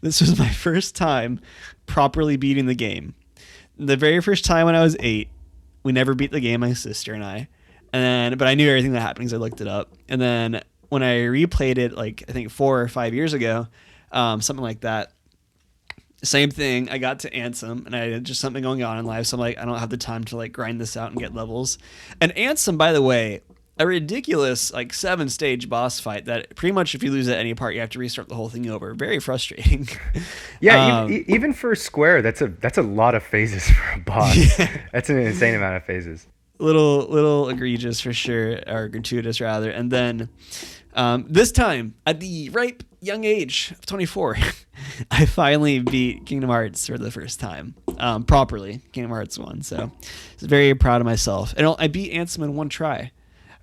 This was my first time properly beating the game. The very first time when I was eight, we never beat the game. My sister and I, and then but I knew everything that happened because I looked it up. And then when I replayed it, like I think four or five years ago, um, something like that same thing. I got to Ansem and I had just something going on in life, so I'm like, I don't have the time to like grind this out and get levels. And Ansem, by the way, a ridiculous like seven stage boss fight that pretty much if you lose at any part, you have to restart the whole thing over. Very frustrating. yeah Um, e- even for Square that's a that's a lot of phases for a boss. That's an insane amount of phases. Little little egregious for sure or gratuitous rather. And then um, this time at the ripe young age of 24 i finally beat kingdom hearts for the first time um, properly. Kingdom hearts 1 so i was very proud of myself. And i beat ansem in one try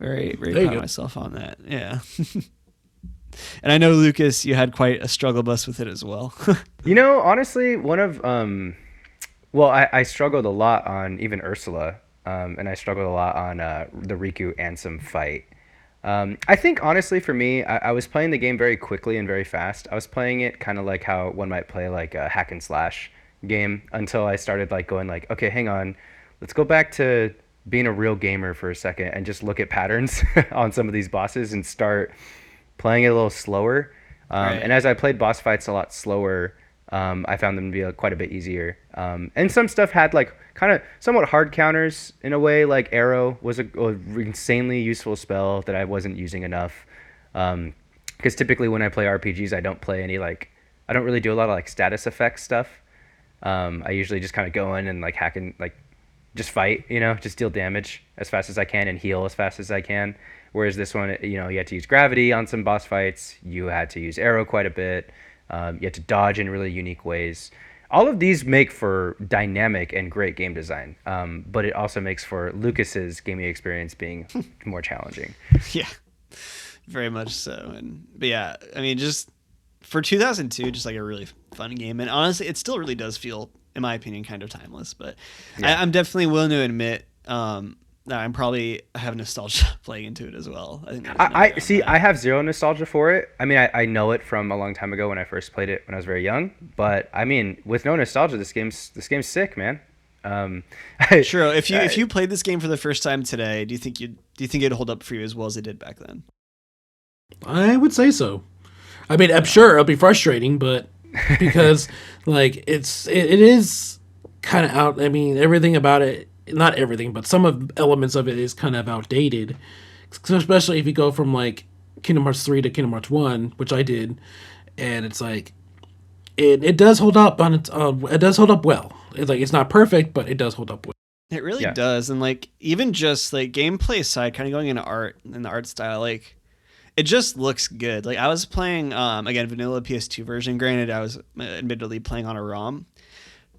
very very There proud of myself on that. Yeah. And i know lucas you had quite a struggle bus with it as well. You know, honestly, one of um, well, I, I struggled a lot on even Ursula, um, and I struggled a lot on uh, the Riku Ansem fight. Um, I think honestly, for me, I, I was playing the game very quickly and very fast. I was playing it kind of like how one might play like a hack and slash game until I started like going like, okay, hang on, let's go back to being a real gamer for a second and just look at patterns on some of these bosses and start playing it a little slower. Um, Right. And as I played boss fights a lot slower, um, I found them to be uh, quite a bit easier. Um, and some stuff had like kind of somewhat hard counters in a way. Like Aero was a, a insanely useful spell that I wasn't using enough. Because typically when I play RPGs, I don't play any like I don't really do a lot of like status effect stuff. Um, I usually just kind of go in and like hack and like just fight, you know, just deal damage as fast as I can and heal as fast as I can. Whereas this one, you know, you had to use gravity on some boss fights. You had to use aero quite a bit. Um, you had to dodge in really unique ways. All of these make for dynamic and great game design, um, but it also makes for Lucas's gaming experience being more challenging. yeah very much so and but yeah i mean just for 2002 just like a really fun game and honestly it still really does feel in my opinion kind of timeless but I, i'm definitely willing to admit um that i'm probably I have nostalgia playing into it as well i think I, I see. that. I have zero nostalgia for it. I mean, I, I know it from a long time ago when I first played it when I was very young. But I mean, with no nostalgia, this game's this game's sick, man. Um, sure if you if you played this game for the first time today do you think you do you think it'd hold up for you as well as it did back then I would say so. I mean, I'm sure it'll be frustrating, but because like it's it, it is kind of out. I mean, everything about it, not everything, but some of elements of it is kind of outdated. So especially if you go from like Kingdom Hearts three to Kingdom Hearts one, which I did, and it's like it, it does hold up on its uh, it does hold up well. It's like it's not perfect, but it does hold up. Well. It really Yeah. does, and like even just like gameplay side, kind of going into art and the art style, like it just looks good. Like I was playing um again vanilla PS2 version. Granted, I was uh, admittedly playing on a ROM,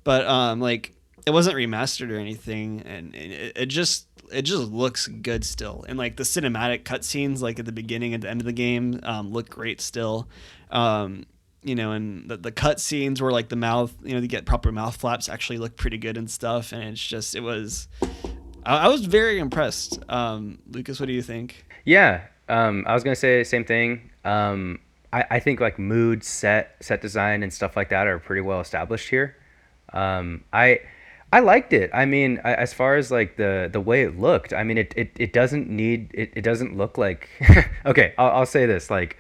but um like it wasn't remastered or anything, and it, it just it just looks good still. And like the cinematic cutscenes, like at the beginning and the end of the game, um, look great still. Um, you know, and the, the cut scenes where like the mouth, you know, you get proper mouth flaps actually look pretty good and stuff. And it's just, it was, I, I was very impressed. Um, Lucas, what do you think? Yeah, um, I was gonna say the same thing. Um, I, I think like mood, set, set design, and stuff like that are pretty well established here. Um, I I liked it. I mean, I, as far as like the the way it looked, I mean, it it, it doesn't need it, it doesn't look like. okay, I'll, I'll say this like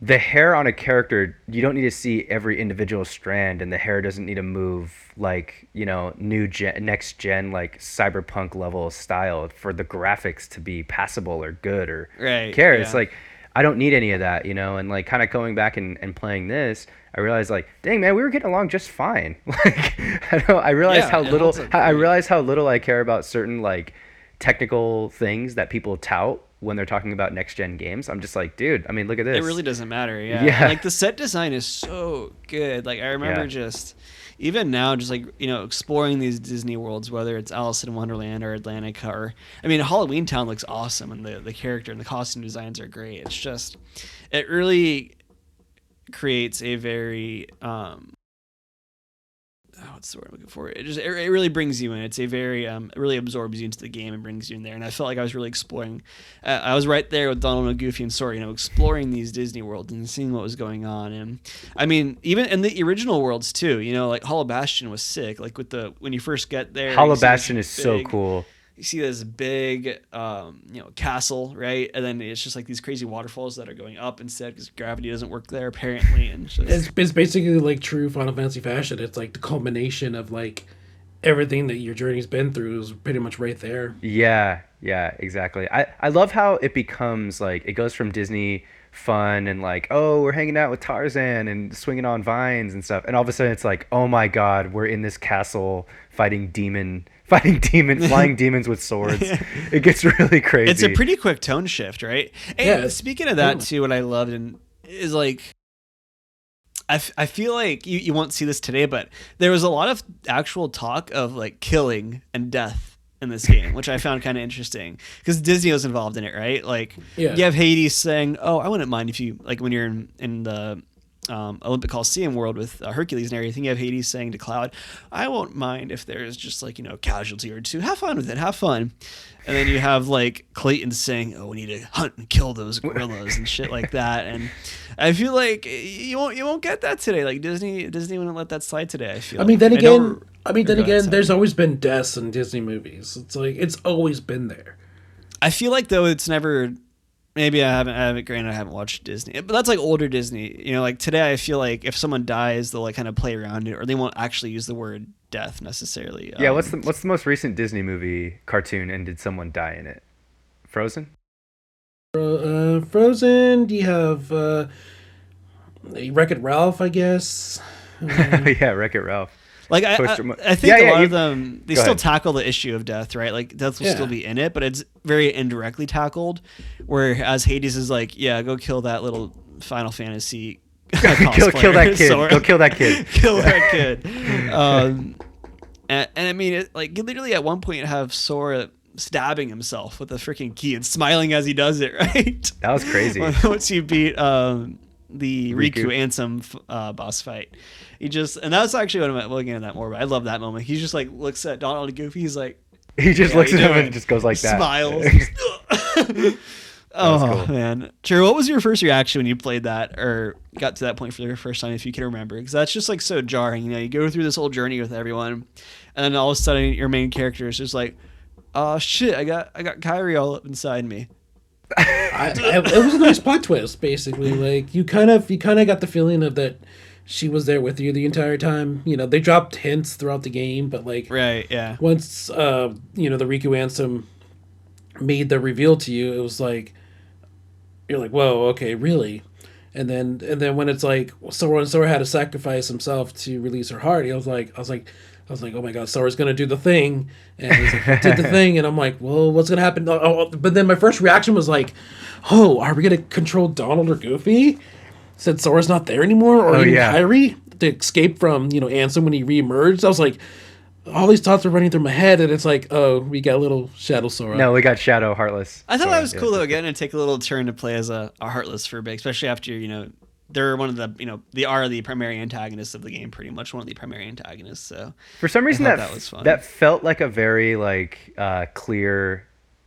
the hair on a character you don't need to see every individual strand and the hair doesn't need to move like you know new gen next gen like cyberpunk level style for the graphics to be passable or good or Right, care it's like i don't need any of that you know? And like kind of going back and, and playing this i realized like dang man we were getting along just fine. Like i don't i realized Yeah, how little i realized how little i care about certain like technical things that people tout when they're talking about next gen games i'm just like dude i mean look at this It really doesn't matter. Yeah. Yeah. Like the set design is so good. Like I remember Yeah. just, even now, just like, you know, exploring these Disney worlds, whether it's Alice in Wonderland or Atlantica or, I mean, Halloween Town looks awesome and the, the character and the costume designs are great. It's just, it really creates a very, um, what's the word I'm looking for? It just it, it really brings you in. It's a very um it really absorbs you into the game and brings you in there. And I felt like I was really exploring. Uh, I was right there with Donald and Goofy and Sora, you know, exploring these Disney worlds and seeing what was going on. And I mean, even in the original worlds too, you know, like Hollow Bastion was sick. Like with the when you first get there, Hollow Bastion is so cool. You see this big, um, you know, castle, right? And then it's just like these crazy waterfalls that are going up instead because gravity doesn't work there apparently. And it's just, It's, it's basically like true Final Fantasy fashion. It's like the culmination of like everything that your journey's been through is pretty much right there. Yeah, yeah, exactly. I, I love how it becomes like it goes from Disney fun and like oh we're hanging out with Tarzan and swinging on vines and stuff and all of a sudden it's like oh my god we're in this castle fighting demon fighting demons, flying demons with swords it gets really crazy It's a pretty quick tone shift, right? And Yeah, speaking of that too, what I loved and is like, I, f- I feel like you, you won't see this today, but there was a lot of actual talk of like killing and death in this game, which I found kind of interesting because Disney was involved in it, right? Like, Yeah. you have Hades saying, "Oh, I wouldn't mind if you like when you're in in the." Um, Olympic Coliseum world with uh, Hercules and everything. You have Hades saying to Cloud, "I won't mind if there's just like you know casualty or two. Have fun with it. Have fun." And then you have like Clayton saying, "Oh, we need to hunt and kill those gorillas and shit like that." And I feel like you won't you won't get that today. Like Disney Disney wouldn't let that slide today. I feel. I mean, then I again, I mean, then again, there's always been deaths in Disney movies. It's like it's always been there. I feel like though it's never. Maybe I haven't. I haven't. Granted, I haven't watched Disney, but that's like older Disney. You know, like today, I feel like if someone dies, they'll like kind of play around it, or they won't actually use the word death necessarily. yeah Um, what's the what's the most recent Disney movie cartoon and did someone die in it Frozen Uh, Frozen. You have uh, Wreck It Ralph, I guess. yeah Wreck It Ralph Like I, I, I think Yeah, a yeah, lot you- of them they still ahead. tackle the issue of death, right? Like death will Yeah. still be in it, but it's very indirectly tackled. Whereas Hades is like, yeah, go kill that little Final Fantasy. kill, kill that kid Sora. go kill that kid kill that kid. Um, and, and I mean, it, like you literally at one point have Sora stabbing himself with a freaking key and smiling as he does it, right? that was crazy Once you beat um, the Riku, Riku. Ansem uh, boss fight, he just and that's actually what I'm looking at that more. But I love that moment. He just like looks at Donald and Goofy. He's like he just Yeah, looks at him and just goes like that smiles. oh cool. man, Sure. What was your first reaction when you played that or got to that point for the first time, if you can remember? Because that's just like so jarring. You know, you go through this whole journey with everyone, and then all of a sudden your main character is just like, "Oh shit, I got I got Kairi all up inside me." I, I, it was a nice plot twist, basically. Like you kind of you kind of got the feeling of that she was there with you the entire time. You know, they dropped hints throughout the game, but like Right? Yeah. once uh you know the Riku Ansem made the reveal to you, it was like you're like, whoa, okay, really. And then and then when it's like Sora and Sora had to sacrifice himself to release her heart, I was like I was like I was like, oh my god, Sora's gonna do the thing, and he's like, did the thing, and I'm like, well, what's gonna happen? Oh, oh, but then my first reaction was like, oh, are we gonna control Donald or Goofy? Since Sora's not there anymore, or Oh, even yeah. Kairi to escape from you know Ansem when he reemerged. I was like, all these thoughts were running through my head, and it's like, oh, we got a little Shadow Sora. No, we got Shadow Heartless. I thought Sora, that was yeah. cool though. Again, to take a little turn to play as a, a heartless for a bit, especially after you know they're one of the you know they are the primary antagonists of the game, pretty much one of the primary antagonists. So For some reason, thought that that was fun. that felt like a very like uh, clear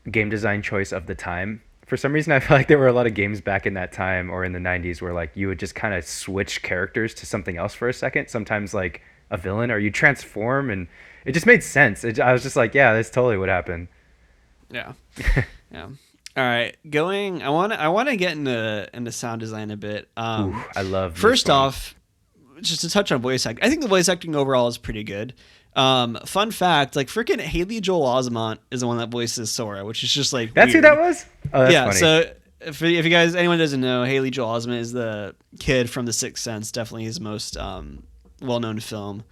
game design choice of the time. For some reason, I felt like there were a lot of games back in that time or in the '90s where like you would just kind of switch characters to something else for a second. Sometimes like a villain, or you transform, and it just made sense. It, I was just like, yeah, that's totally what happened. yeah, yeah. All right, going. I want to I want to get into into sound design a bit. Um, Ooh, I love. this First off, just to touch on voice acting, I think the voice acting overall is pretty good. Um, fun fact, like freaking Haley Joel Osment is the one that voices Sora, which is just like that's who that was. Oh, that's yeah. funny. So if, if you guys anyone doesn't know, Haley Joel Osment is the kid from The Sixth Sense, definitely his most um, well known film.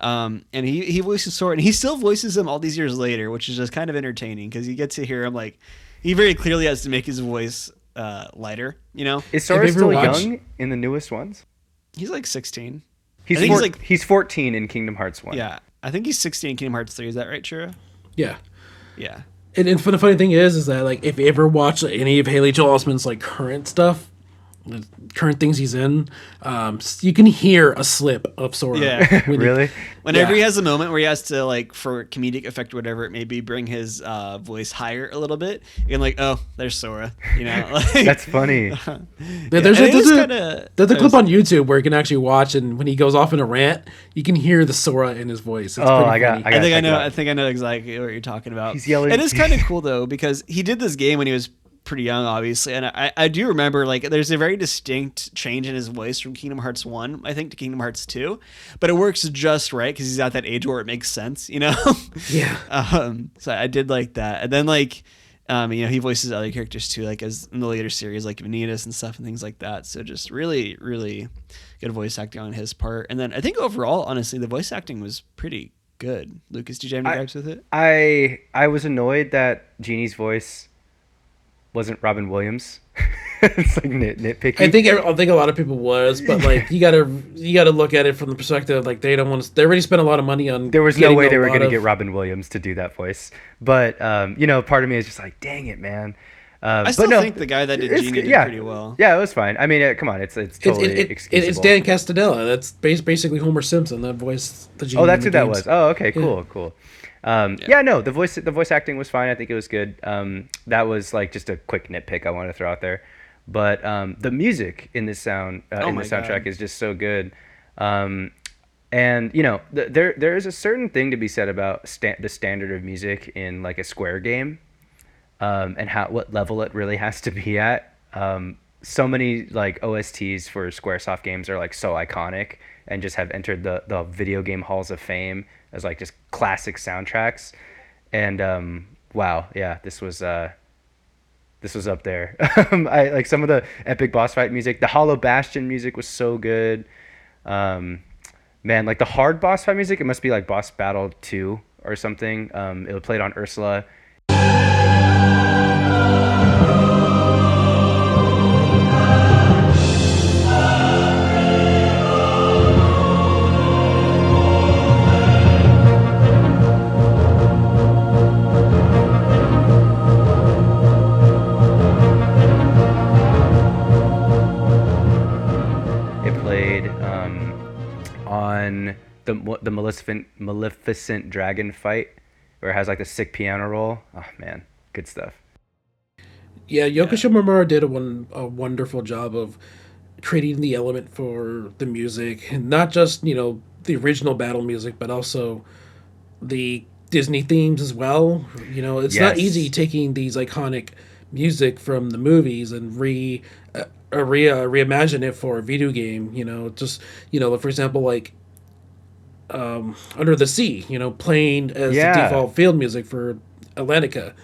Um, and he he voices Sora, and he still voices him all these years later, which is just kind of entertaining because you get to hear him like he very clearly has to make his voice uh, lighter. You know, is Sora still watched- young in the newest ones? he's like 16. He's, four- he's like- he's 14 in Kingdom Hearts one. Yeah, I think he's 16 in Kingdom Hearts 3. Is that right, Churro? yeah. Yeah. And, and the funny thing is, is that like if you ever watch any of Haley Joel Osment's like current stuff, the current things he's in, um, you can hear a slip of Sora. Yeah. when he- really? Whenever Yeah. he has a moment where he has to like for comedic effect or whatever it may be, bring his uh, voice higher a little bit, and like, oh, there's Sora. You know, like, That's funny. There- there's I a, think there's a, kinda- there's a clip on YouTube where you can actually watch, and when he goes off in a rant, you can hear the Sora in his voice. It's Oh, pretty I got- funny. I I gotta think I know. I think I know exactly what you're talking about. He's yelling- It is kind of cool though because he did this game when he was pretty young, obviously, and I, I do remember like there's a very distinct change in his voice from Kingdom Hearts One, I think, to Kingdom Hearts Two, but it works just right because he's at that age where it makes sense, you know. Yeah. Um, so I did like that, and then like. Um, you know, he voices other characters too, like as in the later series, like Vanitas and stuff and things like that. So just really, really good voice acting on his part. And then I think overall, honestly, the voice acting was pretty good. Lucas, did you have any gripes with it? I I was annoyed that Genie's voice wasn't Robin Williams. it's like nit, nitpicky. I think I think a lot of people was, but like you gotta you gotta look at it from the perspective of, like they don't want to. They already spent a lot of money on. there was no way they were going to of- get Robin Williams to do that voice. But um, you know, part of me is just like, dang it, man. Um, I still but no, think the guy that did it's Genie did yeah. pretty well. Yeah, it was fine. I mean, uh, come on, it's it's It's, totally it, it, it, excusable. it's Dan Castellaneta. That's basically Homer Simpson. That voice. The genie Oh, that's the who that games. was. Oh, okay, cool, cool. Um, yeah. no, the voice the voice acting was fine. I think it was good. Um, that was like just a quick nitpick I wanted to throw out there. But um, the music in this sound uh, Oh in the soundtrack God. is just so good. Um, and you know, th- there there is a certain thing to be said about sta- the standard of music in like a Square game, um, and how what level it really has to be at. Um, so many like OSTs for SquareSoft games are like so iconic and just have entered the the video game halls of fame as like just classic soundtracks. And um, wow, yeah, this was uh, this was up there. I like some of the epic boss fight music. The Hollow Bastion music was so good. Um, man, like the hard boss fight music, it must be like Boss Battle Two or something. Um, it played on Ursula. The the Maleficent Maleficent Dragon fight, where it has like the sick piano roll. Oh man, good stuff. Yeah, Yoko Shimomura did a one a wonderful job of creating the element for the music, and not just you know the original battle music, but also the Disney themes as well. You know, it's not easy taking these iconic music from the movies and re uh, re uh, reimagine it for a video game. You know, just you know, for example, like um, Under the Sea. You know, playing as Yeah. the default field music for Atlantica.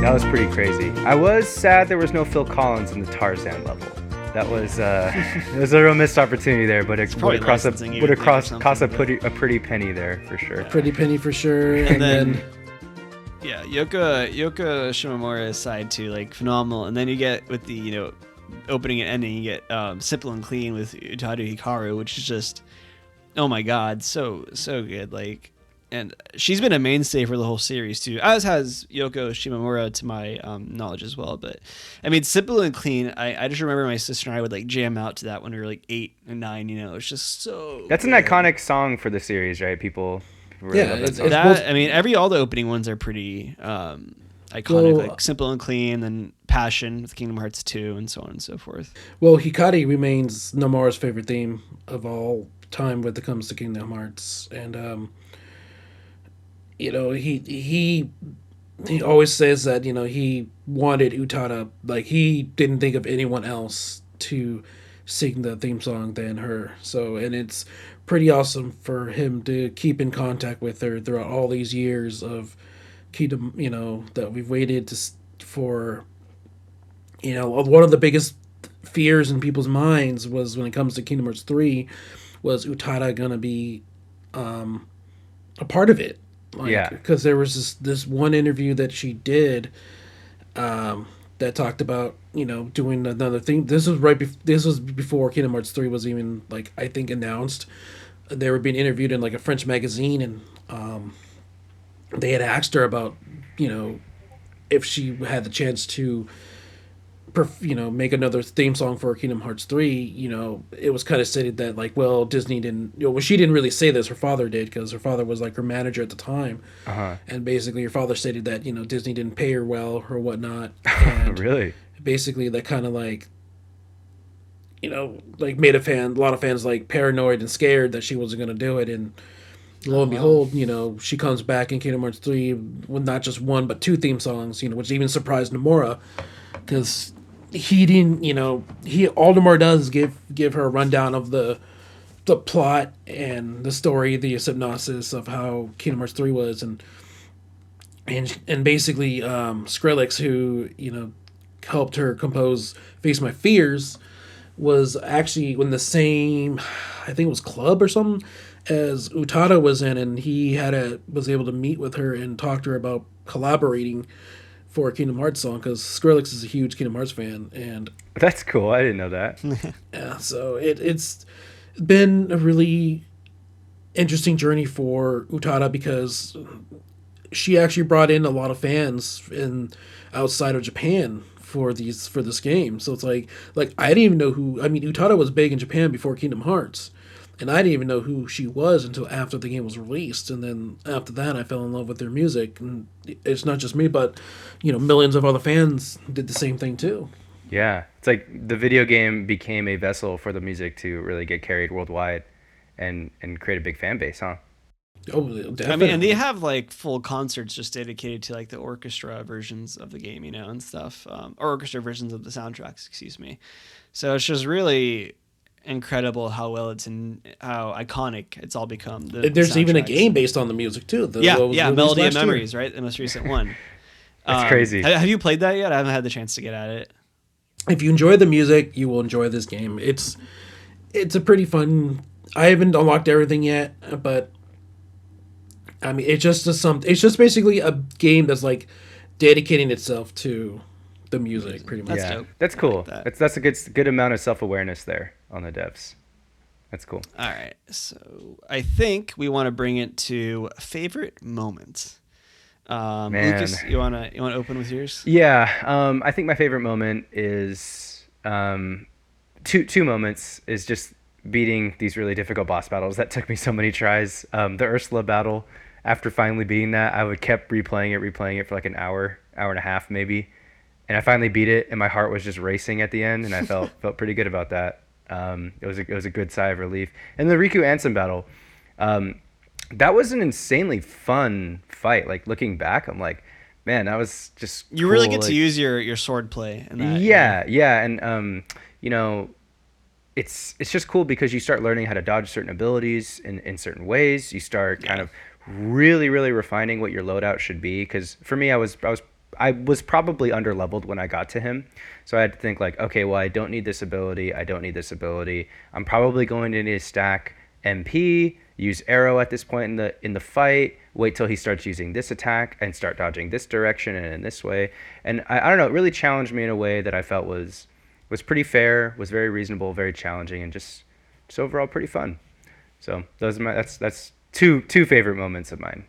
That was pretty crazy. I was sad there was no Phil Collins in the Tarzan level. That was uh, it was a real missed opportunity there, but it probably would have cost a would would have think, or cost, cost a pretty a pretty penny there for sure. Pretty penny for sure. And, then- then, Yeah, Yoko Yoko Shimomura's side too, like phenomenal. And then you get with the you know opening and ending, you get um, Simple and Clean with Utada Hikaru, which is just oh my god, so so good. Like, and she's been a mainstay for the whole series too, as has Yoko Shimomura to my um, knowledge as well. But I mean, Simple and Clean, I, I just remember my sister and I would like jam out to that when we were like eight and nine. You know, it's just so. That's an iconic song for the series, right? People. People really Yeah, love that it's- song. it's- that both- I mean, every all the opening ones are pretty um, iconic, Well, like simple and clean, then passion with Kingdom Hearts two, and so on and so forth. well, Hikari remains Nomura's favorite theme of all time when it comes to Kingdom Hearts, and um, you know he he he always says that you know he wanted Utada like he didn't think of anyone else to sing the theme song than her. So and it's pretty awesome for him to keep in contact with her throughout all these years of Kingdom. You know that we've waited to for. You know one of the biggest fears in people's minds was when it comes to Kingdom Hearts three, was Utada gonna be, um, a part of it? Like, Yeah. Because there was this this one interview that she did, um, that talked about you know doing another thing. This was right. Bef- this was before Kingdom Hearts three was even like I think announced. They were being interviewed in like a French magazine, and um, they had asked her about you know if she had the chance to you know make another theme song for Kingdom Hearts 3 you know it was kind of stated that like well Disney didn't you know well she didn't really say this her father did because her father was like her manager at the time Uh-huh. and basically her father stated that you know Disney didn't pay her well or whatnot and really? basically that kind of like you know like made a fan a lot of fans like paranoid and scared that she wasn't going to do it and lo and behold you know she comes back in kingdom hearts 3 with not just one but two theme songs you know which even surprised nomura because he didn't you know he nomura does give give her a rundown of the the plot and the story the synopsis of how kingdom hearts 3 was and and and basically um, Skrillex, who you know helped her compose "Face My Fears," was actually in the same, I think it was club or something, as Utada was in, and he had a was able to meet with her and talk to her about collaborating for a Kingdom Hearts song because Skrillex is a huge Kingdom Hearts fan, and That's cool. I didn't know that. yeah, so it, it's been a really interesting journey for Utada because she actually brought in a lot of fans in outside of Japan for these for this game. So it's like like I didn't even know who I mean Utada was big in Japan before Kingdom Hearts. And I didn't even know who she was until after the game was released. And then after that, I fell in love with their music. And it's not just me, but, you know, millions of other fans did the same thing too. Yeah, it's like the video game became a vessel for the music to really get carried worldwide, and and create a big fan base, huh? Oh, definitely. I mean, and they have like full concerts just dedicated to like the orchestra versions of the game, you know, and stuff, um, or orchestra versions of the soundtracks. Excuse me. So it's just really incredible how well it's in how iconic it's all become. The, There's even a game based on the music too. The, Yeah, yeah, Melody of last year. Memories, right? The most recent one. Um, That's crazy. Have you played that yet? I haven't had the chance to get at it. If you enjoy the music, you will enjoy this game. It's it's a pretty fun. I haven't unlocked everything yet, but I mean, it's just a some. It's just basically a game that's like dedicating itself to the music, pretty much. That's yeah, dope. that's cool. that. That's that's a good good amount of self awareness there on the devs. That's cool. All right, so I think we want to bring it to favorite moments. Um. Lucas, you wanna you wanna open with yours? Yeah, um, I think my favorite moment is um, two two moments is just beating these really difficult boss battles that took me so many tries. Um, the Ursula battle, after finally beating that, I would kept replaying it, replaying it for like an hour, hour and a half maybe, and I finally beat it, and my heart was just racing at the end, and I felt felt pretty good about that. Um, it was a, it was a good sigh of relief. And the Riku Ansem battle, um, that was an insanely fun fight. Like looking back, I'm like, man, that was just You really get like- to use your your sword play. In that, yeah, yeah, and um, you know, it's it's just cool because you start learning how to dodge certain abilities in in certain ways. You start kind of really really refining what your loadout should be. Because for me, I was I was I was probably under leveled when I got to him. So I had to think like, okay, well I don't need this ability. I don't need this ability. I'm probably going to need to stack MP, use aero at this point in the in the fight, wait till he starts using this attack and start dodging this direction and in this way. And I, I don't know, it really challenged me in a way that I felt was was pretty fair, was very reasonable, very challenging, and just just overall pretty fun. So those are my that's that's two two favorite moments of mine.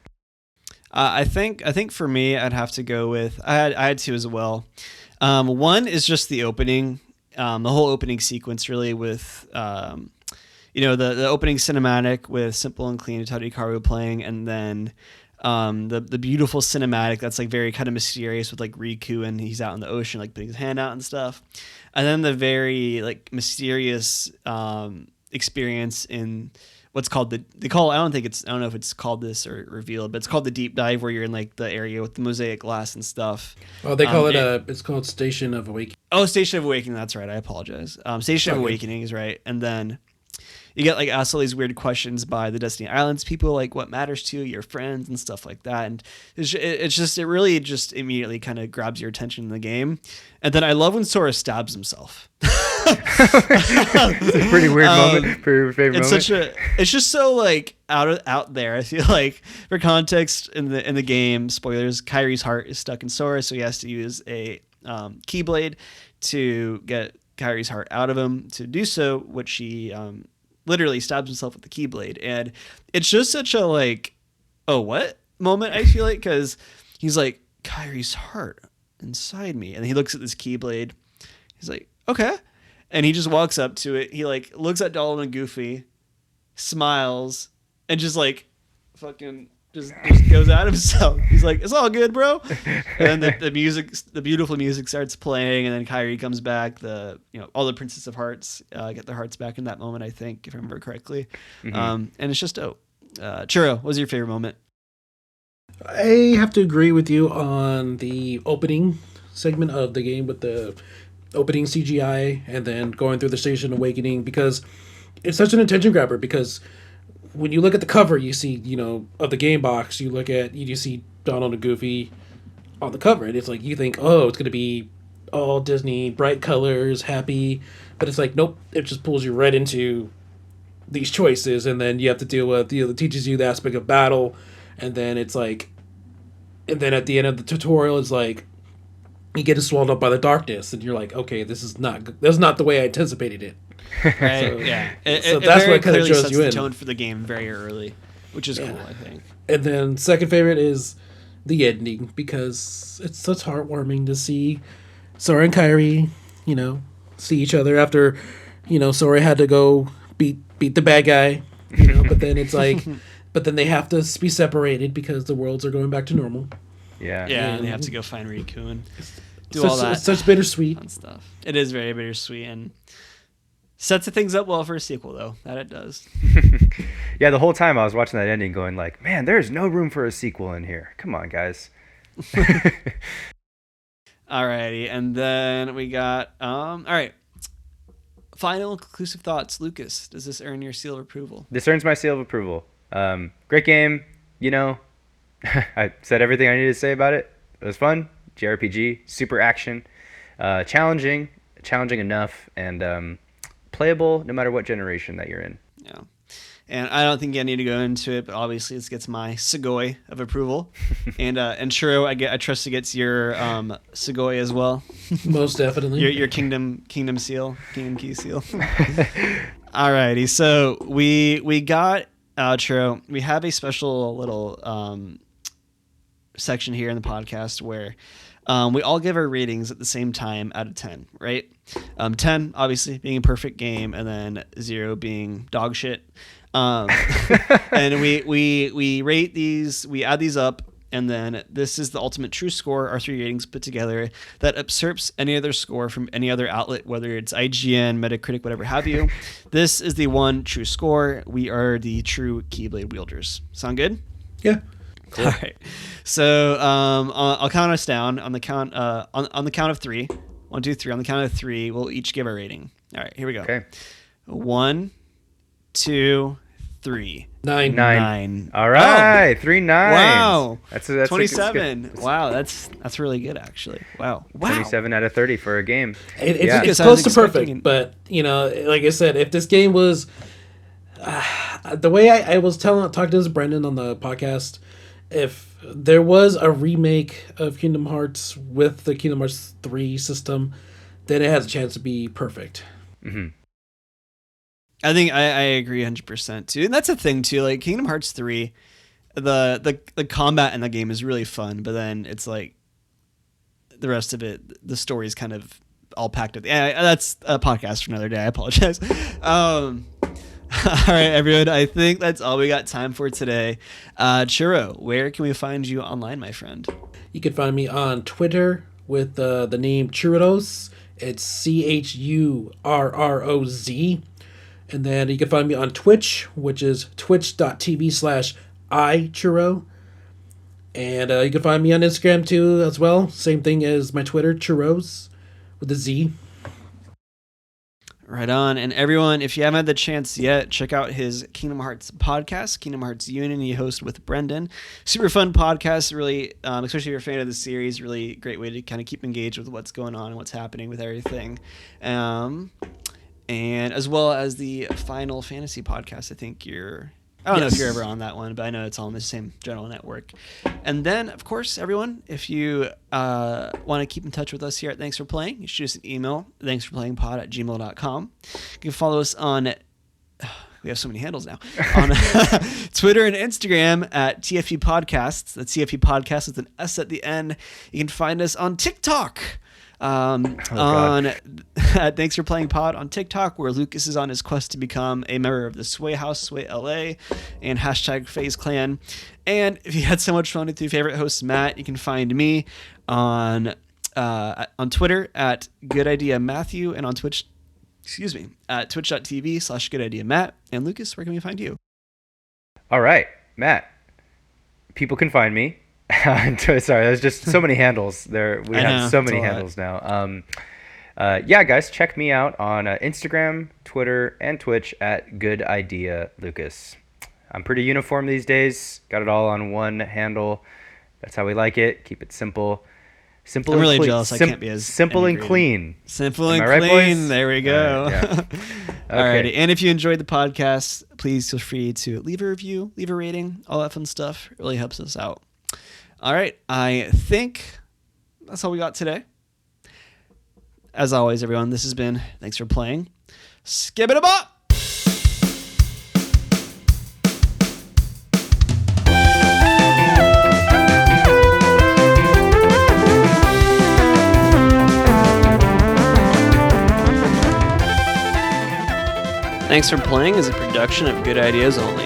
Uh, I think I think for me, I'd have to go with I had I had two as well. Um, one is just the opening, um, the whole opening sequence, really with um, you know the the opening cinematic with Simple and Clean Utada Hikaru playing, and then um, the the beautiful cinematic that's like very kind of mysterious with like Riku and he's out in the ocean like putting his hand out and stuff, and then the very like mysterious um, experience in what's called the they call I don't think it's I don't know if it's called this or revealed, but it's called the deep dive where you're in like the area with the mosaic glass and stuff. Oh, they call Um, it a. It's called Station of Awakening. Oh, Station of Awakening. That's right. I apologize. Um, Station of Okay. Awakening is right, and then you get like asked all these weird questions by the Destiny Islands people, like what matters to you, your friends, and stuff like that. And it's, it's just it really just immediately kind of grabs your attention in the game. And then I love when Sora stabs himself. It's a pretty weird Um, moment. Pretty favorite it's moment. such a it's just so like out of out there. I feel like for context in the in the game, spoilers, Kairi's heart is stuck in Sora, so he has to use a um, keyblade to get Kairi's heart out of him. To do so, which he um, literally stabs himself with the keyblade, and it's just such a like, oh what moment I feel like because he's like Kairi's heart inside me, and he looks at this keyblade. He's like, okay. And he just walks up to it. He like looks at Donald and Goofy, smiles, and just like fucking just, just goes out of himself. He's like, "It's all good, bro." And then the, the music, the beautiful music starts playing, and then Kairi comes back. The you know all the Princess of Hearts uh, get their hearts back in that moment. I think, if I remember correctly. Um, and it's just dope. Uh, Churro, what was your favorite moment? I have to agree with you on the opening segment of the game with the opening CGI and then going through the station awakening because it's such an attention grabber because when you look at the cover you see you know of the game box you look at you see Donald and Goofy on the cover and it's like you think oh it's gonna be all Disney bright colors happy but it's like nope it just pulls you right into these choices and then you have to deal with you know it teaches you the aspect of battle and then it's like and then at the end of the tutorial it's like you get swallowed up by the darkness and you're like okay this is not that's not the way i anticipated it Right? So- yeah. It, so it- it that's very what kinda clearly draws sets you the in. tone for the game very early, which is cool. I think. and then second favorite is the ending because it's such heartwarming to see sora and kairi you know see each other after you know sora had to go beat beat the bad guy you know but then it's like but then they have to be separated because the worlds are going back to normal yeah. Yeah, and they have to go find Riku and do such, all that it's such bittersweet stuff. It is very bittersweet and sets the things up well for a sequel, though. That it does. Yeah, the whole time I was watching that ending going like, man, there's no room for a sequel in here. Come on, guys. Alrighty, and then we got um. All right. Final conclusive thoughts, Lucas. Does this earn your seal of approval? This earns my seal of approval. Um, great game. You know, I said everything I needed to say about it. It was fun. JRPG, super action, uh, challenging, challenging enough, and um, playable no matter what generation that you're in. Yeah. And I don't think I need to go into it, but obviously this gets my Segoy of approval, and uh, and Churro, I get I trust it gets your um Segoy as well. most definitely your your kingdom kingdom seal kingdom key seal alrighty so we we got outro we have a special little um section here in the podcast where um, we all give our ratings at the same time out of 10 right um, 10 obviously being a perfect game and then 0 being dog shit. Um, and we we we rate these we add these up and then this is the ultimate true score our three ratings put together that usurps any other score from any other outlet whether it's ign metacritic whatever have you. This is the one true score. We are the true keyblade wielders. Sound good? Yeah. All right. So um, I'll, I'll count us down on the count uh, on, on the count of three. One, two, three. On the count of three, we'll each give our rating. All right, here we go. Okay. One, two, three. Nine. Nine. Nine. All right, three nines. Wow. That's a, that's a good- Twenty-seven. that's wow, that's that's really good actually. Wow. Wow. 27 out of 30 for a game. It, it's, Yeah. it's close to perfect, it- but you know, like I said, if this game was uh, the way I, I was telling talking to this Brendan on the podcast, if there was a remake of Kingdom Hearts with the Kingdom Hearts three system, then it has a chance to be perfect. I think I, I agree 100% too. And that's a thing too. Like Kingdom Hearts 3, the, the the combat in the game is really fun, but then it's like the rest of it, the story is kind of all packed up. Yeah, that's a podcast for another day. I apologize. Um, all right, everyone. I think that's all we got time for today. Uh, Churro, where can we find you online, my friend? You can find me on Twitter with uh, the name Churros. It's C H U R R O Z. And then you can find me on Twitch, which is twitch.tv slash ichurro. And uh, you can find me on Instagram too, as well. Same thing as my Twitter, churros with a Z. Right on. And everyone, if you haven't had the chance yet, check out his Kingdom Hearts podcast, Kingdom Hearts Union. He hosts with Brendan. Super fun podcast. Really, um, especially if you're a fan of the series, really great way to kind of keep engaged with what's going on and what's happening with everything. Um, and as well as the Final Fantasy podcast. I think you're. I don't know if you're ever on that one, but I know it's all on the same general network. And then, of course, everyone, if you uh, want to keep in touch with us here at Thanks for Playing, you shoot us an email, thanks for playing pod at gmail.com. You can follow us on, we have so many handles now, on Twitter and Instagram at TFP Podcasts. That's TFP Podcasts with an S at the end. You can find us on TikTok. Um, Oh, on. Thanks for Playing Pod on TikTok, where Lucas is on his quest to become a member of the Sway House, Sway LA, and hashtag FaZe Clan. And if you had so much fun with your favorite host, Matt, you can find me on uh, on Twitter at Good Idea Matthew and on Twitch, excuse me, at twitch.tv slash Good Idea Matt. And Lucas, where can we find you? All right, Matt. People can find me. Sorry, there's just so many handles. There, we I have know, so many handles now. Um, uh, yeah, guys, check me out on uh, Instagram, Twitter, and Twitch at Good Idea Lucas. I'm pretty uniform these days. Got it all on one handle. That's how we like it. Keep it simple. Simple. I'm and really clean. jealous I can't be as simple and clean. Simple and right, clean. boys? there we go. All right, yeah. Alrighty. And if you enjoyed the podcast, please feel free to leave a review, leave a rating, all that fun stuff. It really helps us out. All right. I think that's all we got today. As always, everyone, this has been thanks for playing. Skip it bop! Thanks for Playing is a production of Good Ideas Only.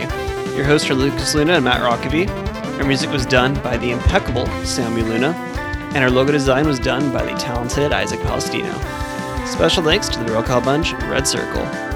Your hosts are Lucas Luna and Matt Rockaby. Our music was done by the impeccable Sammy Luna, and our logo design was done by the talented Isaac Palestino. Special thanks to the Roll Call Bunch Red Circle.